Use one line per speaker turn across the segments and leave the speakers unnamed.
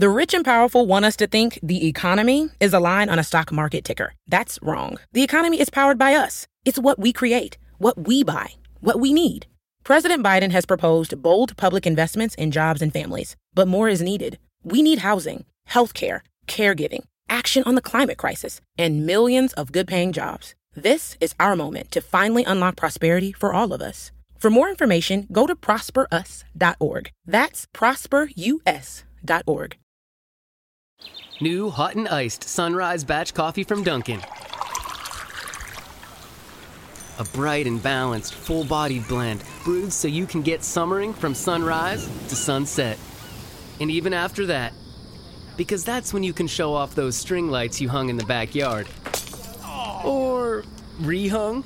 The rich and powerful want us to think the economy is a line on a stock market ticker. That's wrong. The economy is powered by us. It's what we create, what we buy, what we need. President Biden has proposed bold public investments in jobs and families, but more is needed. We need housing, healthcare, caregiving, action on the climate crisis, and millions of good paying jobs. This is our moment to finally unlock prosperity for all of us. For more information, go to prosperus.org. That's prosperus.org.
New hot and iced sunrise batch coffee from Dunkin'. A bright and balanced, full bodied blend brewed so you can get summering from sunrise to sunset. And even after that, because that's when you can show off those string lights you hung in the backyard. Or rehung.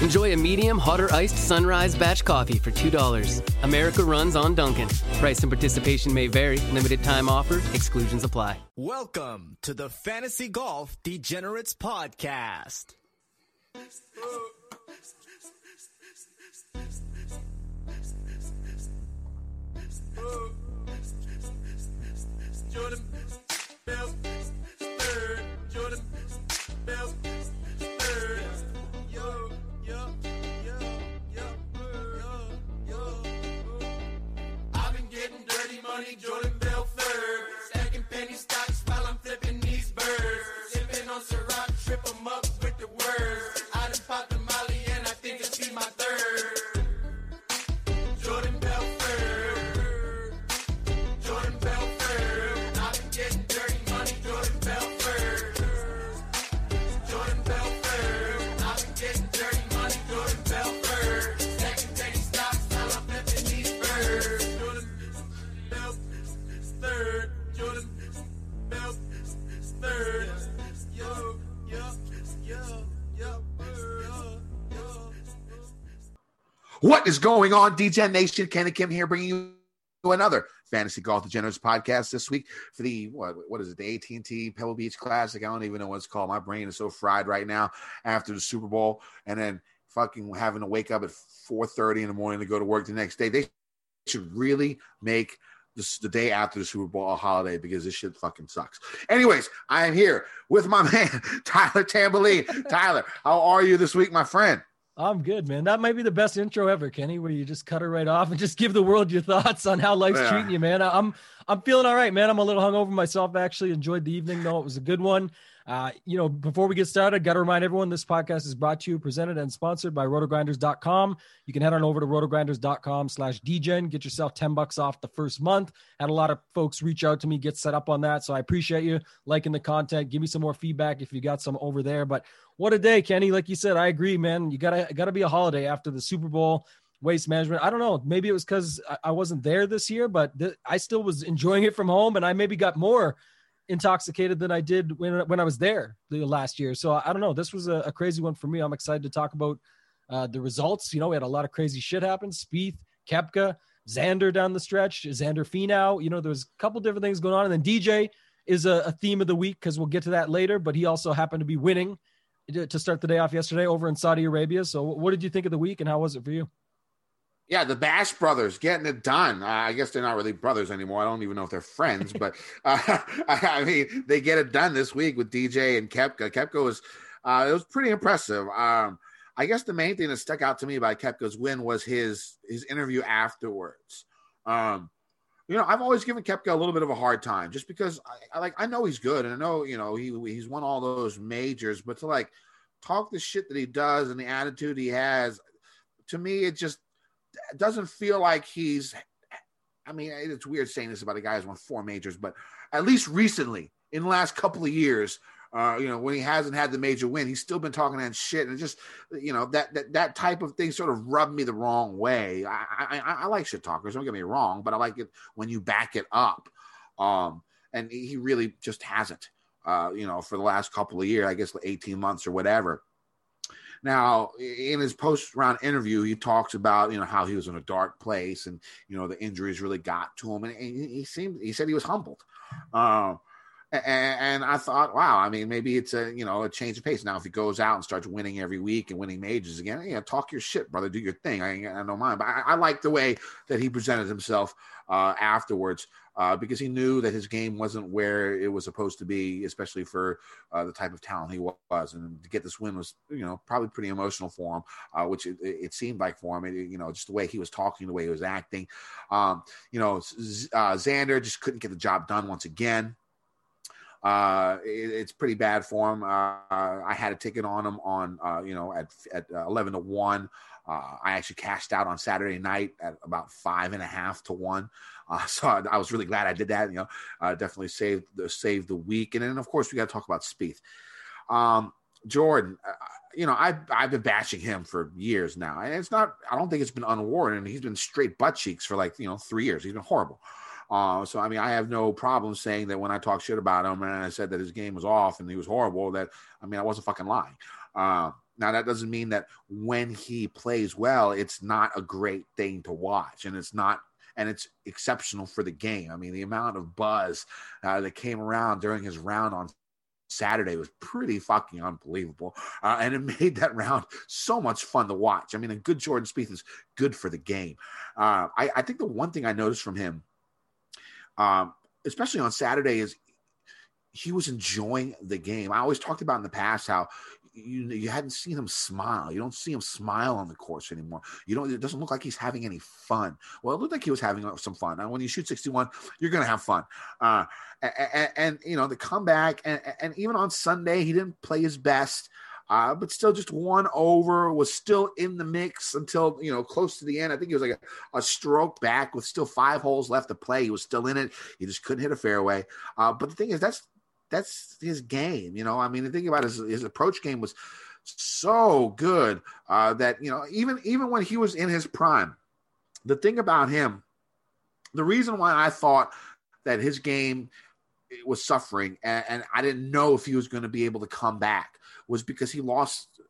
Enjoy a medium, hotter iced sunrise batch coffee for $2. America runs on Dunkin'. Price and participation may vary. Limited time offer. Exclusions apply.
Welcome to the Fantasy Golf Degenerates Podcast.
Jordan Bell. Jordan Bell,
What is going on, DJ Nation? Kenny Kim here, bringing you another Fantasy Golf Degenerates podcast this week for the what what is it the AT and T Pebble Beach Classic? I don't even know what it's called. My brain is so fried right now after the Super Bowl, and then fucking having to wake up at four thirty in the morning to go to work the next day. They should really make this, the day after the Super Bowl a holiday because this shit fucking sucks. Anyways, I am here with my man Tyler Tamboline. Tyler, how are you this week, my friend?
I'm good, man. That might be the best intro ever, Kenny, where you just cut it right off and just give the world your thoughts on how life's
Yeah.
treating you, man. I'm I'm feeling all right, man. I'm a little hungover myself. Actually, enjoyed the evening though. It was a good one. Uh, you know, before we get started, got to remind everyone this podcast is brought to you, presented, and sponsored by rotogrinders.com. You can head on over to rotogrinders.com slash dgen, get yourself 10 bucks off the first month. Had a lot of folks reach out to me, get set up on that. So I appreciate you liking the content. Give me some more feedback if you got some over there. But what a day, Kenny. Like you said, I agree, man. You gotta gotta be a holiday after the Super Bowl. Waste management. I don't know. Maybe it was because I, wasn't there this year, but th- I still was enjoying it from home, and I maybe got more intoxicated than I did when when I was there the last year. So I, don't know. This was a, a crazy one for me. I'm excited to talk about uh, the results. You know, we had a lot of crazy shit happen. Spieth, Koepka, Xander down the stretch, Xander Finau. You know, there was a couple different things going on, and then DJ is a, a theme of the week because we'll get to that later. But he also happened to be winning to start the day off yesterday over in Saudi Arabia. So, what did you think of the week, and how was it for you?
Yeah, the Bash brothers getting it done. Uh, I guess they're not really brothers anymore. I don't even know if they're friends, but uh, I mean, they get it done this week with DJ and Koepka. Koepka was, uh, it was pretty impressive. Um, I guess the main thing that stuck out to me about Koepka's win was his his interview afterwards. Um, you know, I've always given Koepka a little bit of a hard time just because I, I like I know he's good and I know you know he he's won all those majors, but to like talk the shit that he does and the attitude he has, to me it just doesn't feel like he's. I mean, it's weird saying this about a guy who's won four majors, but at least recently, in the last couple of years, uh, you know, when he hasn't had the major win, he's still been talking that shit, and just, you know, that that that type of thing sort of rubbed me the wrong way. I I, I like shit talkers, don't get me wrong, but I like it when you back it up. Um, and he really just hasn't. Uh, you know, for the last couple of years, I guess, eighteen months or whatever. Now, in his post round interview, he talks about you know how he was in a dark place and you know the injuries really got to him, and he seemed he said he was humbled. Um, and, and I thought, wow, I mean, maybe it's a you know a change of pace. Now, if he goes out and starts winning every week and winning majors again, yeah, talk your shit, brother, do your thing. I, I don't mind, but I, I like the way that he presented himself uh, afterwards. Uh, because he knew that his game wasn't where it was supposed to be, especially for uh, the type of talent he was. And to get this win was, you know, probably pretty emotional for him, uh, which it, it, seemed like for him. It, you know, just the way he was talking, the way he was acting. Um, you know, uh, Xander just couldn't get the job done once again. Uh, it, it's pretty bad for him. Uh, I had a ticket on him on, uh, you know, at at uh, eleven to one. Uh, I actually cashed out on Saturday night at about five and a half to one. Uh, so I, I, was really glad I did that. You know, uh, definitely saved the saved the week. And then of course we got to talk about Spieth. Um, Jordan, uh, you know, I've I've been bashing him for years now, and it's not. I don't think it's been unwarranted. And he's been straight butt cheeks for like you know three years. He's been horrible. Uh, so I mean, I have no problem saying that when I talk shit about him and I said that his game was off and he was horrible. That I mean, I wasn't fucking lying. Uh, now that doesn't mean that when he plays well, it's not a great thing to watch, and it's not and it's exceptional for the game. I mean, the amount of buzz uh, that came around during his round on Saturday was pretty fucking unbelievable, uh, and it made that round so much fun to watch. I mean, a good Jordan Spieth is good for the game. Uh, I, I, think the one thing I noticed from him, um, especially on Saturday, is he was enjoying the game. I always talked about in the past how you you hadn't seen him smile. You don't see him smile on the course anymore. You don't. It doesn't look like he's having any fun. Well, it looked like he was having some fun. Now, when you shoot 61, you're going to have fun. Uh, and, and, you know the comeback, and, and even on Sunday, he didn't play his best. Uh, but still just one over was still in the mix until you know close to the end. I think he was like a, a, stroke back with still five holes left to play. He was still in it. He just couldn't hit a fairway. Uh, but the thing is, that's that's his game. You know, I mean, the thing about his his approach game was so good uh, that you know even even when he was in his prime, the thing about him, the reason why I thought that his game was suffering and, and I didn't know if he was going to be able to come back was because he lost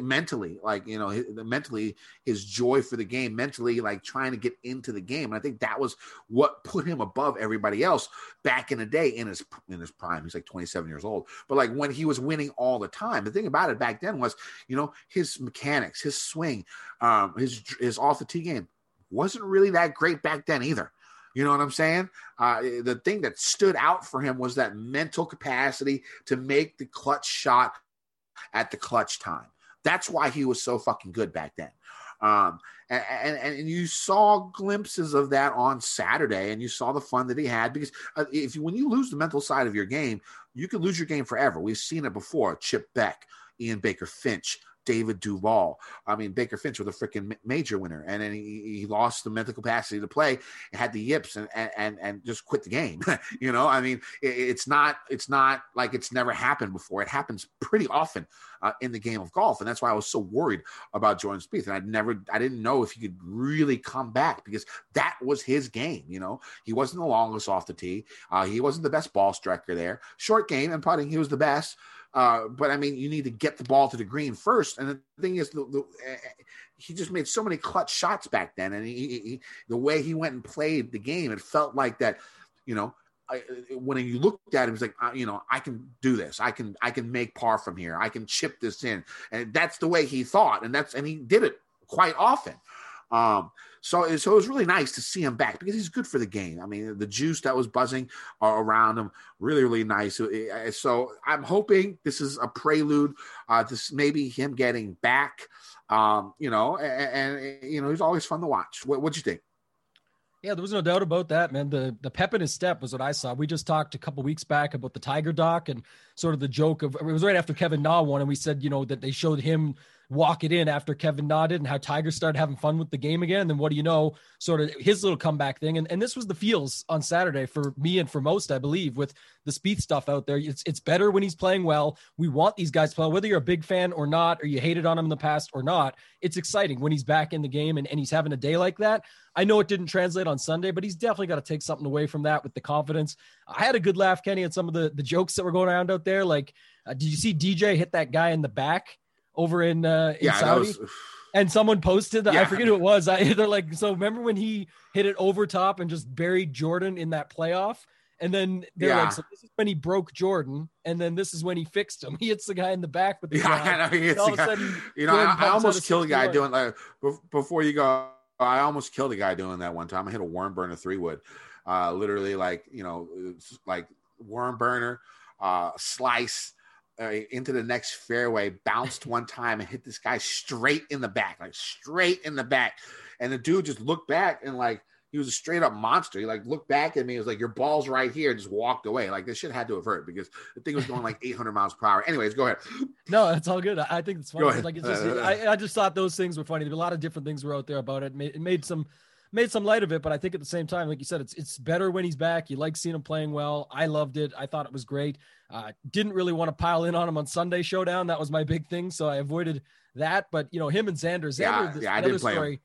mentally, like you know, mentally his joy for the game, mentally like trying to get into the game. And I think that was what put him above everybody else back in the day in his in his prime. He's like 27 years old, but like when he was winning all the time. The thing about it back then was, you know, his mechanics, his swing, um, his his off the tee game wasn't really that great back then either. You know what I'm saying? Uh, the thing that stood out for him was that mental capacity to make the clutch shot at the clutch time. That's why he was so fucking good back then. Um, and, and, and you saw glimpses of that on Saturday, and you saw the fun that he had because uh, if you, when you lose the mental side of your game, you can lose your game forever. We've seen it before. Chip Beck, Ian Baker Finch, David Duval. I mean, Baker Finch was a freaking major winner, and then he, he lost the mental capacity to play, had the yips, and and and just quit the game. you know, I mean, it, it's not it's not like it's never happened before. It happens pretty often uh, in the game of golf, and that's why I was so worried about Jordan Spieth. And I never, I didn't know if he could really come back because that was his game. You know, he wasn't the longest off the tee. Uh, he wasn't the best ball striker there. Short game and putting, he was the best. Uh, but I mean, you need to get the ball to the green first. And the thing is, the, the, uh, he just made so many clutch shots back then, and he, he, the way he went and played the game, it felt like that. You know, I, when you looked at him, he's like, uh, you know, I can do this. I can, I can make par from here. I can chip this in, and that's the way he thought, and that's and he did it quite often. Um, so, so it was really nice to see him back because he's good for the game. I mean, the juice that was buzzing around him, really, really nice. So, I'm hoping this is a prelude. Uh, this maybe him getting back. Um, you know, and, and, you know, he's always fun to watch. What what'd you think?
Yeah, there was no doubt about that, man. The the pep in his step was what I saw. We just talked a couple weeks back about the Tiger doc and sort of the joke of it was right after Kevin Na won, and we said, you know, that they showed him walk it in after Kevin nodded and how Tiger started having fun with the game again. And then what do you know, sort of his little comeback thing. And, and this was the feels on Saturday for me and for most, I believe, with the Spieth stuff out there. It's it's better when he's playing well. We want these guys to play, whether you're a big fan or not, or you hated on him in the past or not. It's exciting when he's back in the game and, and he's having a day like that. I know it didn't translate on Sunday, but he's definitely got to take something away from that with the confidence. I had a good laugh, Kenny, at some of the, the jokes that were going around out there. Like, uh, did you see DJ hit that guy in the back? Over in, uh, in yeah, Saudi. Was... And someone posted that yeah. I forget who it was. I, they're like, so remember when he hit it over top and just buried Jordan in that playoff? And then they're yeah. like, so this is when he broke Jordan, and then this is when he fixed him. He hits the guy in the back with the
yeah, I know. He hits all of a sudden, you know, I, I almost killed a guy doing like before you go. I almost killed a guy doing that one time. I hit a worm burner three wood. uh, literally like you know, like worm burner, uh, slice. Uh, into the next fairway, bounced one time and hit this guy straight in the back, like straight in the back. And the dude just looked back and like he was a straight up monster. He like looked back at me. He was like, "Your ball's right here." And just walked away. Like this shit had to have hurt because the thing was going like 800 miles per hour. Anyways, go ahead.
No, that's all good. I think it's funny. Like it's just, I, I just thought those things were funny. There were a lot of different things were out there about it. It made some made some light of it, but I think at the same time, like you said, it's it's better when he's back. You like seeing him playing well. I loved it. I thought it was great. Uh, didn't really want to pile in on him on Sunday Showdown. That was my big thing, so I avoided that. But you know, him and Xander, Xander,
Yeah,
this,
yeah, I
another
didn't play him.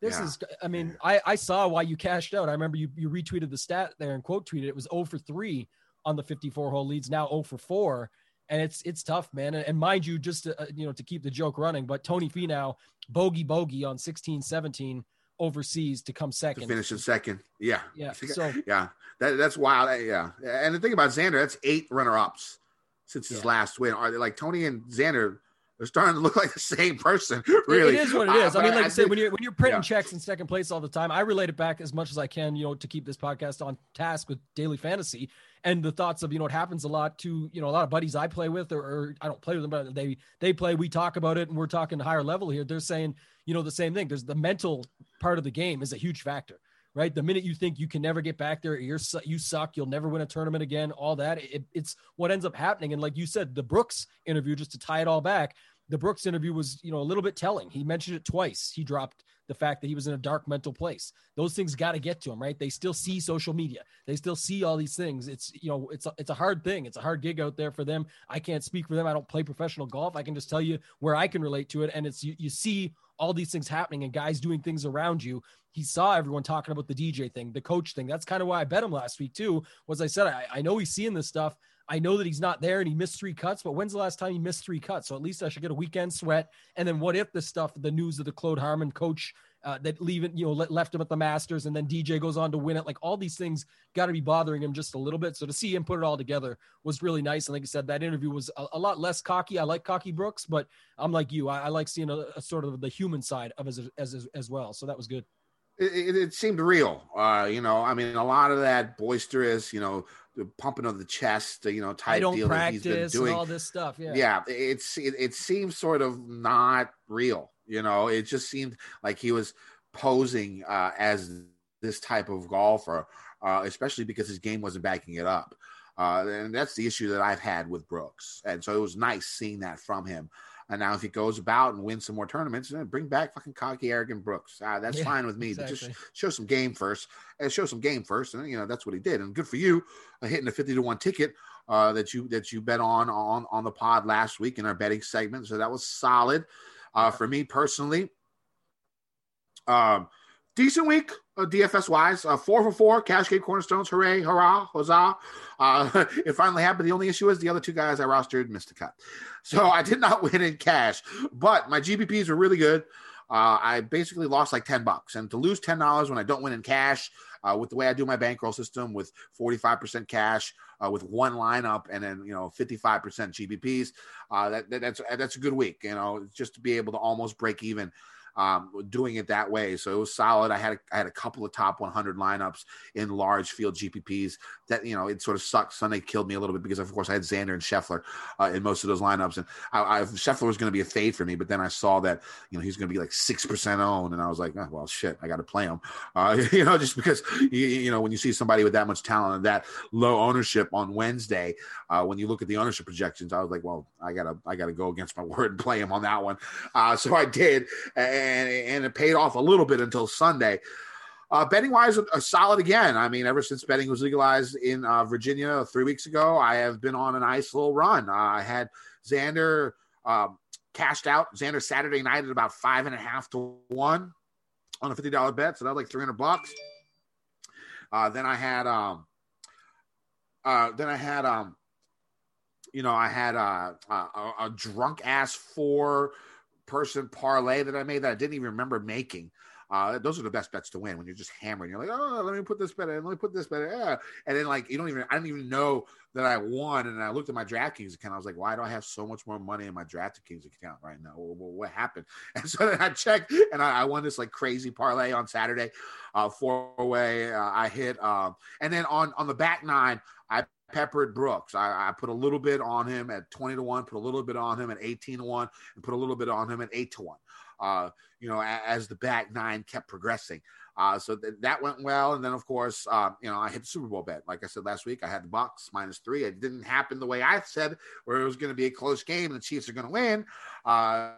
This
Yeah.
is, I mean, I, I saw why you cashed out. I remember you, you retweeted the stat there and quote tweeted it was 0 for 3 on the 54 hole leads, now 0 for 4. And it's it's tough, man. And, and mind you, just to, uh, you know, to keep the joke running, but Tony Finau bogey bogey on 16 17 overseas to come
To
second.
finish in second. Yeah.
Yeah, so-
yeah. That, that's wild. Yeah. And the thing about Xander, that's eight runner ups since his
Yeah.
last win. Are they like Tony and Xander? They're starting to look like the same person. Really,
it is what it is. Uh.
I
mean, like I, said, when you're when you're printing
yeah.
checks in second place all the time, I relate it back as much as I can, you know, to keep this podcast on task with daily fantasy and the thoughts of you know it happens a lot to you know a lot of buddies I play with or, or I don't play with them, but they they play. We talk about it, and we're talking higher level here. They're saying you know the same thing. There's the mental part of the game is a huge factor. Right, the minute you think you can never get back there, you're you suck. You'll never win a tournament again. All that, it, it's what ends up happening. And like you said, the Brooks interview, just to tie it all back, the Brooks interview was, you know, a little bit telling. He mentioned it twice. He dropped the fact that he was in a dark mental place. Those things got to get to him, right? They still see social media. They still see all these things. It's, you know, it's a, it's a hard thing. It's a hard gig out there for them. I can't speak for them. I don't play professional golf. I can just tell you where I can relate to it. And it's you, you see all these things happening and guys doing things around you. He saw everyone talking about the DJ thing, the coach thing. That's kind of why I bet him last week too. Was I said I, I know he's seeing this stuff. I know that he's not there and he missed three cuts, but when's the last time he missed three cuts? So at least I should get a weekend sweat. And then what if the stuff, the news of the Claude Harmon coach uh, that leaving, you know, let, left him at the Masters and then DJ goes on to win it. Like all these things got to be bothering him just a little bit. So to see him put it all together was really nice. And like I said, that interview was a, a lot less cocky. I like cocky Brooks, but I'm like you. I, I like seeing a, a sort of the human side of as, as, as well. So that was good.
it, it, it seemed real. Uh, you know, I mean, a lot of that boisterous, you know, the pumping of the chest, you know, type deal that he's been doing.
all this stuff. Yeah.
yeah, it's it, it seems sort of not real. You know, it just seemed like he was posing uh, as this type of golfer, uh, especially because his game wasn't backing it up. Uh, and that's the issue that I've had with Brooks. And so it was nice seeing that from him. And now if he goes about and wins some more tournaments, then bring back fucking cocky, arrogant Brooks. Uh, that's
Yeah,
fine with me. But just show some game first. And show some game first. And you know that's what he did. And good for you, uh, hitting a fifty to one ticket uh, that you that you bet on on on the pod last week in our betting segment. So that was solid. Uh, for me personally, um, decent week uh, DFS wise. Uh, four for four, cash game cornerstones. Hooray, hurrah, huzzah! Uh, it finally happened. The only issue is the other two guys I rostered missed a cut, so I did not win in cash. But my GPPs were really good. Uh, I basically lost like ten bucks, and to lose ten dollars when I don't win in cash, uh, with the way I do my bankroll system, with forty five percent cash, uh, with one lineup, and then you know fifty five percent GPPs, uh, that, that that's that's a good week. You know, just to be able to almost break even um, doing it that way. So it was solid. I had a, I had a couple of top 100 lineups in large field GPPs that, you know, it sort of sucked. Sunday killed me a little bit because, of course, I had Xander and Scheffler uh, in most of those lineups. And I, I Scheffler was going to be a fade for me, but then I saw that, you know, he's going to be like 6% owned. And I was like, oh, well, shit, I got to play him. Uh, you know, just because, you, you know, when you see somebody with that much talent and that low ownership on Wednesday, uh, when you look at the ownership projections, I was like, well, I gotta, I gotta go against my word and play him on that one. Uh, so I did, and it paid off a little bit until Sunday. Uh, betting wise, a solid again. I mean, ever since betting was legalized in uh, Virginia three weeks ago, I have been on a nice little run. Uh, I had Xander um, cashed out. Xander Saturday night at about five and a half to one on a fifty dollar bet, so that was like three hundred bucks. Uh, then I had um, uh, then I had um, you know, I had uh, a, a, a drunk ass four person parlay that I made that I didn't even remember making. Uh, those are the best bets to win when you're just hammering. You're like, oh, let me put this bet in, let me put this bet in, yeah. and then like you don't even, I didn't even know that I won, and I looked at my DraftKings account. I was like, why do I have so much more money in my DraftKings account right now? Well, what happened? And so then I checked, and I, I won this like crazy parlay on Saturday, uh, four way. Uh, I hit, um, and then on on the back nine, I peppered Brooks. I, I, put a little bit on him at 20 to 1, put a little bit on him at 18 to 1, and put a little bit on him at 8 to 1. Uh, you know, as, as the back nine kept progressing. Uh, so th- that went well. And then, of course, uh, you know, I hit the Super Bowl bet. Like I said last week, I had the Bucks minus three. It didn't happen the way I said, where it was going to be a close game and the Chiefs are going to win. Uh,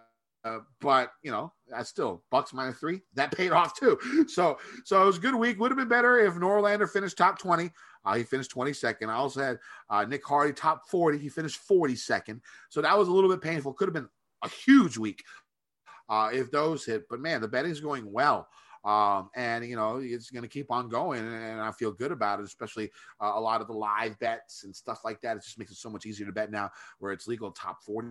but you know, I still Bucks minus three. That paid off too. So, so it was a good week. Would have been better if Norlander finished top twenty. Uh, he finished 22nd. I also had uh, Nick Hardy top 40. He finished 42nd. So that was a little bit painful. Could have been a huge week uh, if those hit. But man, the betting's going well. Um, and you know it's going to keep on going, and I feel good about it. Especially uh, a lot of the live bets and stuff like that. It just makes it so much easier to bet now, where it's legal top forty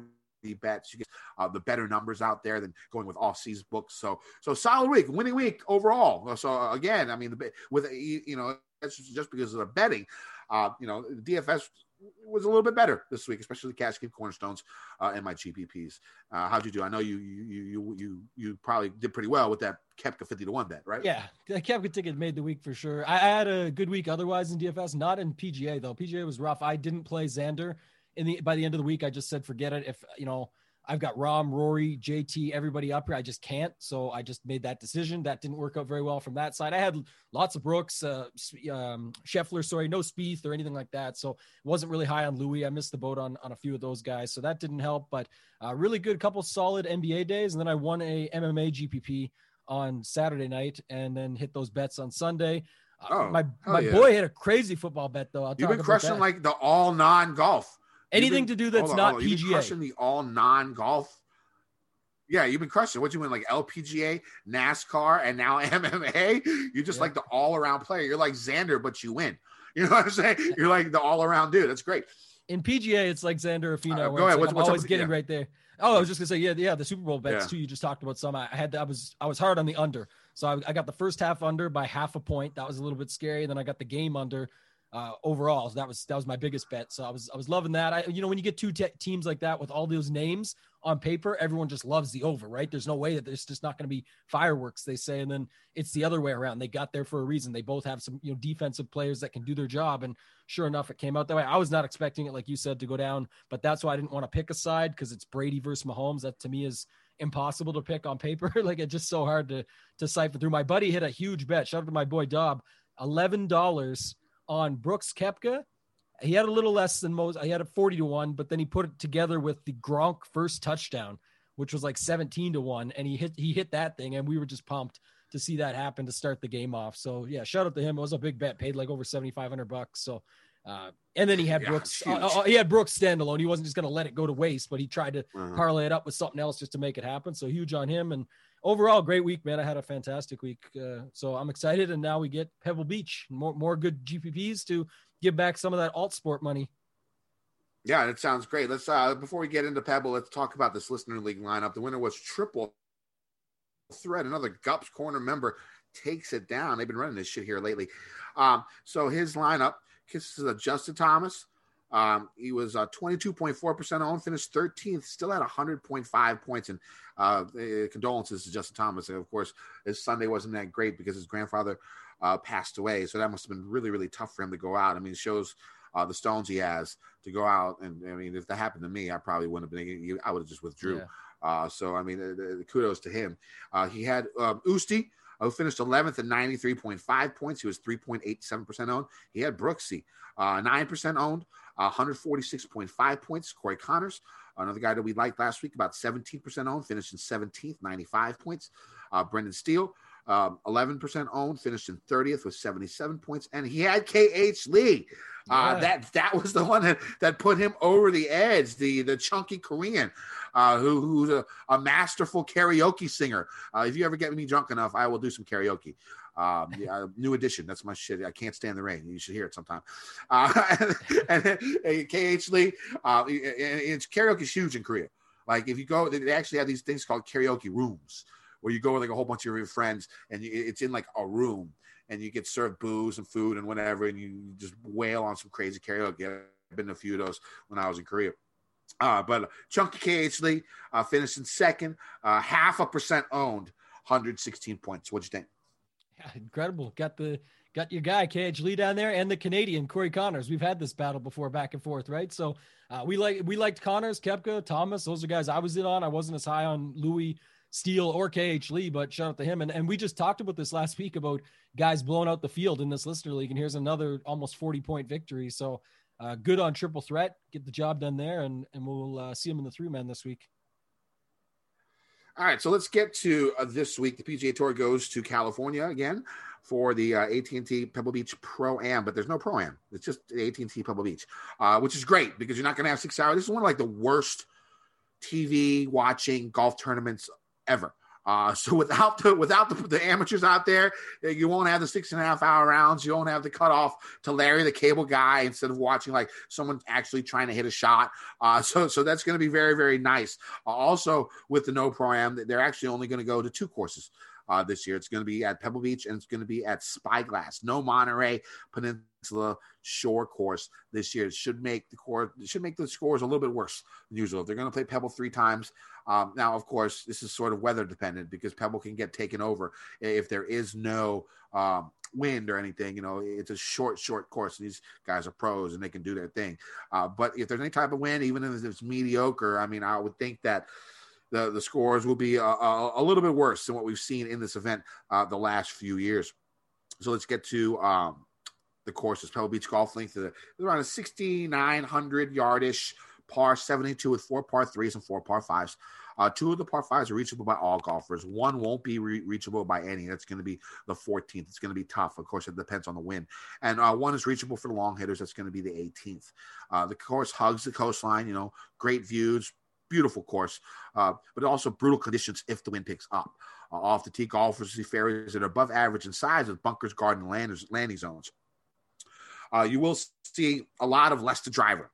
bets. You get uh, the better numbers out there than going with off season books. So so solid week, winning week overall. So uh, again, I mean, with you know just because of the betting, uh, you know, DFS was a little bit better this week, especially the cash game cornerstones uh, and my GPPs. Uh, how'd you do? I know you you you you you probably did pretty well with that Koepka fifty to one bet, right?
Yeah, the Koepka ticket made the week for sure. I, I had a good week otherwise in DFS, not in PGA though. PGA was rough. I didn't play Xander in the by the end of the week. I just said forget it. If you know I've got Rahm, Rory, JT, everybody up here. I just can't. So I just made that decision. That didn't work out very well from that side. I had lots of Brooks, uh, um, Scheffler, sorry, no Spieth or anything like that. So it wasn't really high on Louis. I missed the boat on, on a few of those guys. So that didn't help, but uh, really good couple solid NBA days. And then I won a MMA GPP on Saturday night and then hit those bets on Sunday. Uh, oh, my my yeah. boy hit a crazy football bet though.
I'll You've been crushing like the all non golf.
Anything been, to do that's on, not PGA.
crushing the all non golf. Yeah, you've been crushing. What do you win like LPGA, NASCAR, and now MMA? You're just yeah. like the all around player. You're like Xander, but you win. You know what I'm saying? You're like the all around dude. That's great.
In PGA, it's like Xander or Finau. Uh, go ahead. Like what's, I'm what's always up? getting yeah. right there. Oh, I was just gonna say, yeah, yeah, the Super Bowl bets yeah. too. You just talked about some. I had, to, I was, I was hard on the under, so I, I, got the first half under by half a point. That was a little bit scary. Then I got the game under uh, overall. So that was that was my biggest bet. So I was I was loving that. I you know when you get two te- teams like that with all those names on paper, everyone just loves the over, right? There's no way that there's just not going to be fireworks. They say, and then it's the other way around. They got there for a reason. They both have some you know defensive players that can do their job, and sure enough, it came out that way. I was not expecting it, like you said, to go down, but that's why I didn't want to pick a side because it's Brady versus Mahomes. That to me is impossible to pick on paper. like it's just so hard to to siphon through. My buddy hit a huge bet. Shout out to my boy Dob, eleven dollars on Brooks Koepka. He had a little less than most. He had a 40 to 1, but then he put it together with the Gronk first touchdown, which was like 17 to 1. And he hit he hit that thing, and we were just pumped to see that happen to start the game off. So yeah, shout out to him. It was a big bet, paid like over 7,500 bucks. So uh, and then he had yeah, Brooks. Uh, uh, he had Brooks standalone. He wasn't just going to let it go to waste, but he tried to uh-huh. parlay it up with something else just to make it happen. So huge on him. And overall, great week, man. I had a fantastic week. Uh, so I'm excited. And now we get Pebble Beach, more more good GPPs to give back some of that alt sport money.
Yeah, that sounds great. Let's uh before we get into Pebble, let's talk about this listener league lineup. The winner was triple threat. Another Gups corner member takes it down. They've been running this shit here lately. Um, so his lineup consists of Justin Thomas, um, he was uh, 22.4% owned, finished 13th, still at 100.5 points. And uh, eh, condolences to Justin Thomas. And of course, his Sunday wasn't that great because his grandfather uh, passed away. So that must have been really, really tough for him to go out. I mean, it shows uh, the stones he has to go out. And I mean, if that happened to me, I probably wouldn't have been, I would have just withdrew. Yeah. Uh, so, I mean, uh, kudos to him. Uh, he had um, Usti, who finished 11th at 93.5 points. He was 3.87% owned. He had Brooksy, uh, 9% owned, uh, 146.5 points. Corey Conners, another guy that we liked last week, about 17% owned, finished in 17th, 95 points. Uh, Brendan Steele, um, 11% owned, finished in 30th with 77 points. And he had KH Lee. Uh, yeah. That that was the one that, that put him over the edge. The the chunky Korean, uh, who who's a, a masterful karaoke singer. Uh, if you ever get me drunk enough, I will do some karaoke. Um, yeah, new edition. That's my shit. I can't stand the rain. You should hear it sometime. Uh, and, and KH Lee, uh, it's karaoke is huge in Korea. Like if you go, they actually have these things called karaoke rooms where you go with like a whole bunch of your friends and you, it's in like a room and you get served booze and food and whatever, and you just wail on some crazy karaoke. I've been to a few of those when I was in Korea. Uh, but Chunky KH Lee uh, finished in second, uh, half a percent owned, 116 points. What'd you think?
Yeah, incredible. Got the got your guy KH Lee down there and the Canadian Corey Conners. We've had this battle before, back and forth, right? So uh, we like we liked Conners, Koepka, Thomas. Those are guys I was in on. I wasn't as high on Louis Steele or KH Lee, but shout out to him. And and we just talked about this last week about guys blowing out the field in this Lister league, and here's another almost 40 point victory. So uh, good on triple threat, get the job done there, and and we'll uh, see him in the three man this week.
All right, so let's get to uh, this week. The PGA Tour goes to California again for the uh, AT&T Pebble Beach Pro Am, but there's no Pro Am. It's just AT&T Pebble Beach, uh, which is great because you're not going to have six hours. This is one of like the worst TV watching golf tournaments ever. Uh, so without the without the, the amateurs out there, you won't have the six and a half hour rounds. You won't have the cutoff to Larry the cable guy instead of watching like someone actually trying to hit a shot. Uh, so so that's going to be very very nice. Uh, also with the no pro am, they're actually only going to go to two courses. Uh, this year, it's going to be at Pebble Beach and it's going to be at Spyglass. No Monterey Peninsula Shore course this year. It should make the course should make the scores a little bit worse than usual. They're going to play Pebble three times, um, now, of course, this is sort of weather dependent because Pebble can get taken over if there is no um, wind or anything. You know, it's a short, short course. These guys are pros and they can do their thing. Uh, but if there's any type of wind, even if it's mediocre, I mean, I would think that the the scores will be a, a, a little bit worse than what we've seen in this event uh, the last few years. So let's get to um, the courses. Pebble Beach Golf Links is around a 6,900 yardish par 72 with four par threes and four par fives. Uh, two of the par fives are reachable by all golfers. One won't be re- reachable by any. That's going to be the 14th. It's going to be tough. Of course, it depends on the wind. And uh, one is reachable for the long hitters. That's going to be the 18th. Uh, the course hugs the coastline. You know, great views, beautiful course, uh, but also brutal conditions if the wind picks up. Uh, off the tee, golfers see fairways that are above average in size with bunkers, garden, landers, landing zones. Uh, you will see a lot of less to driver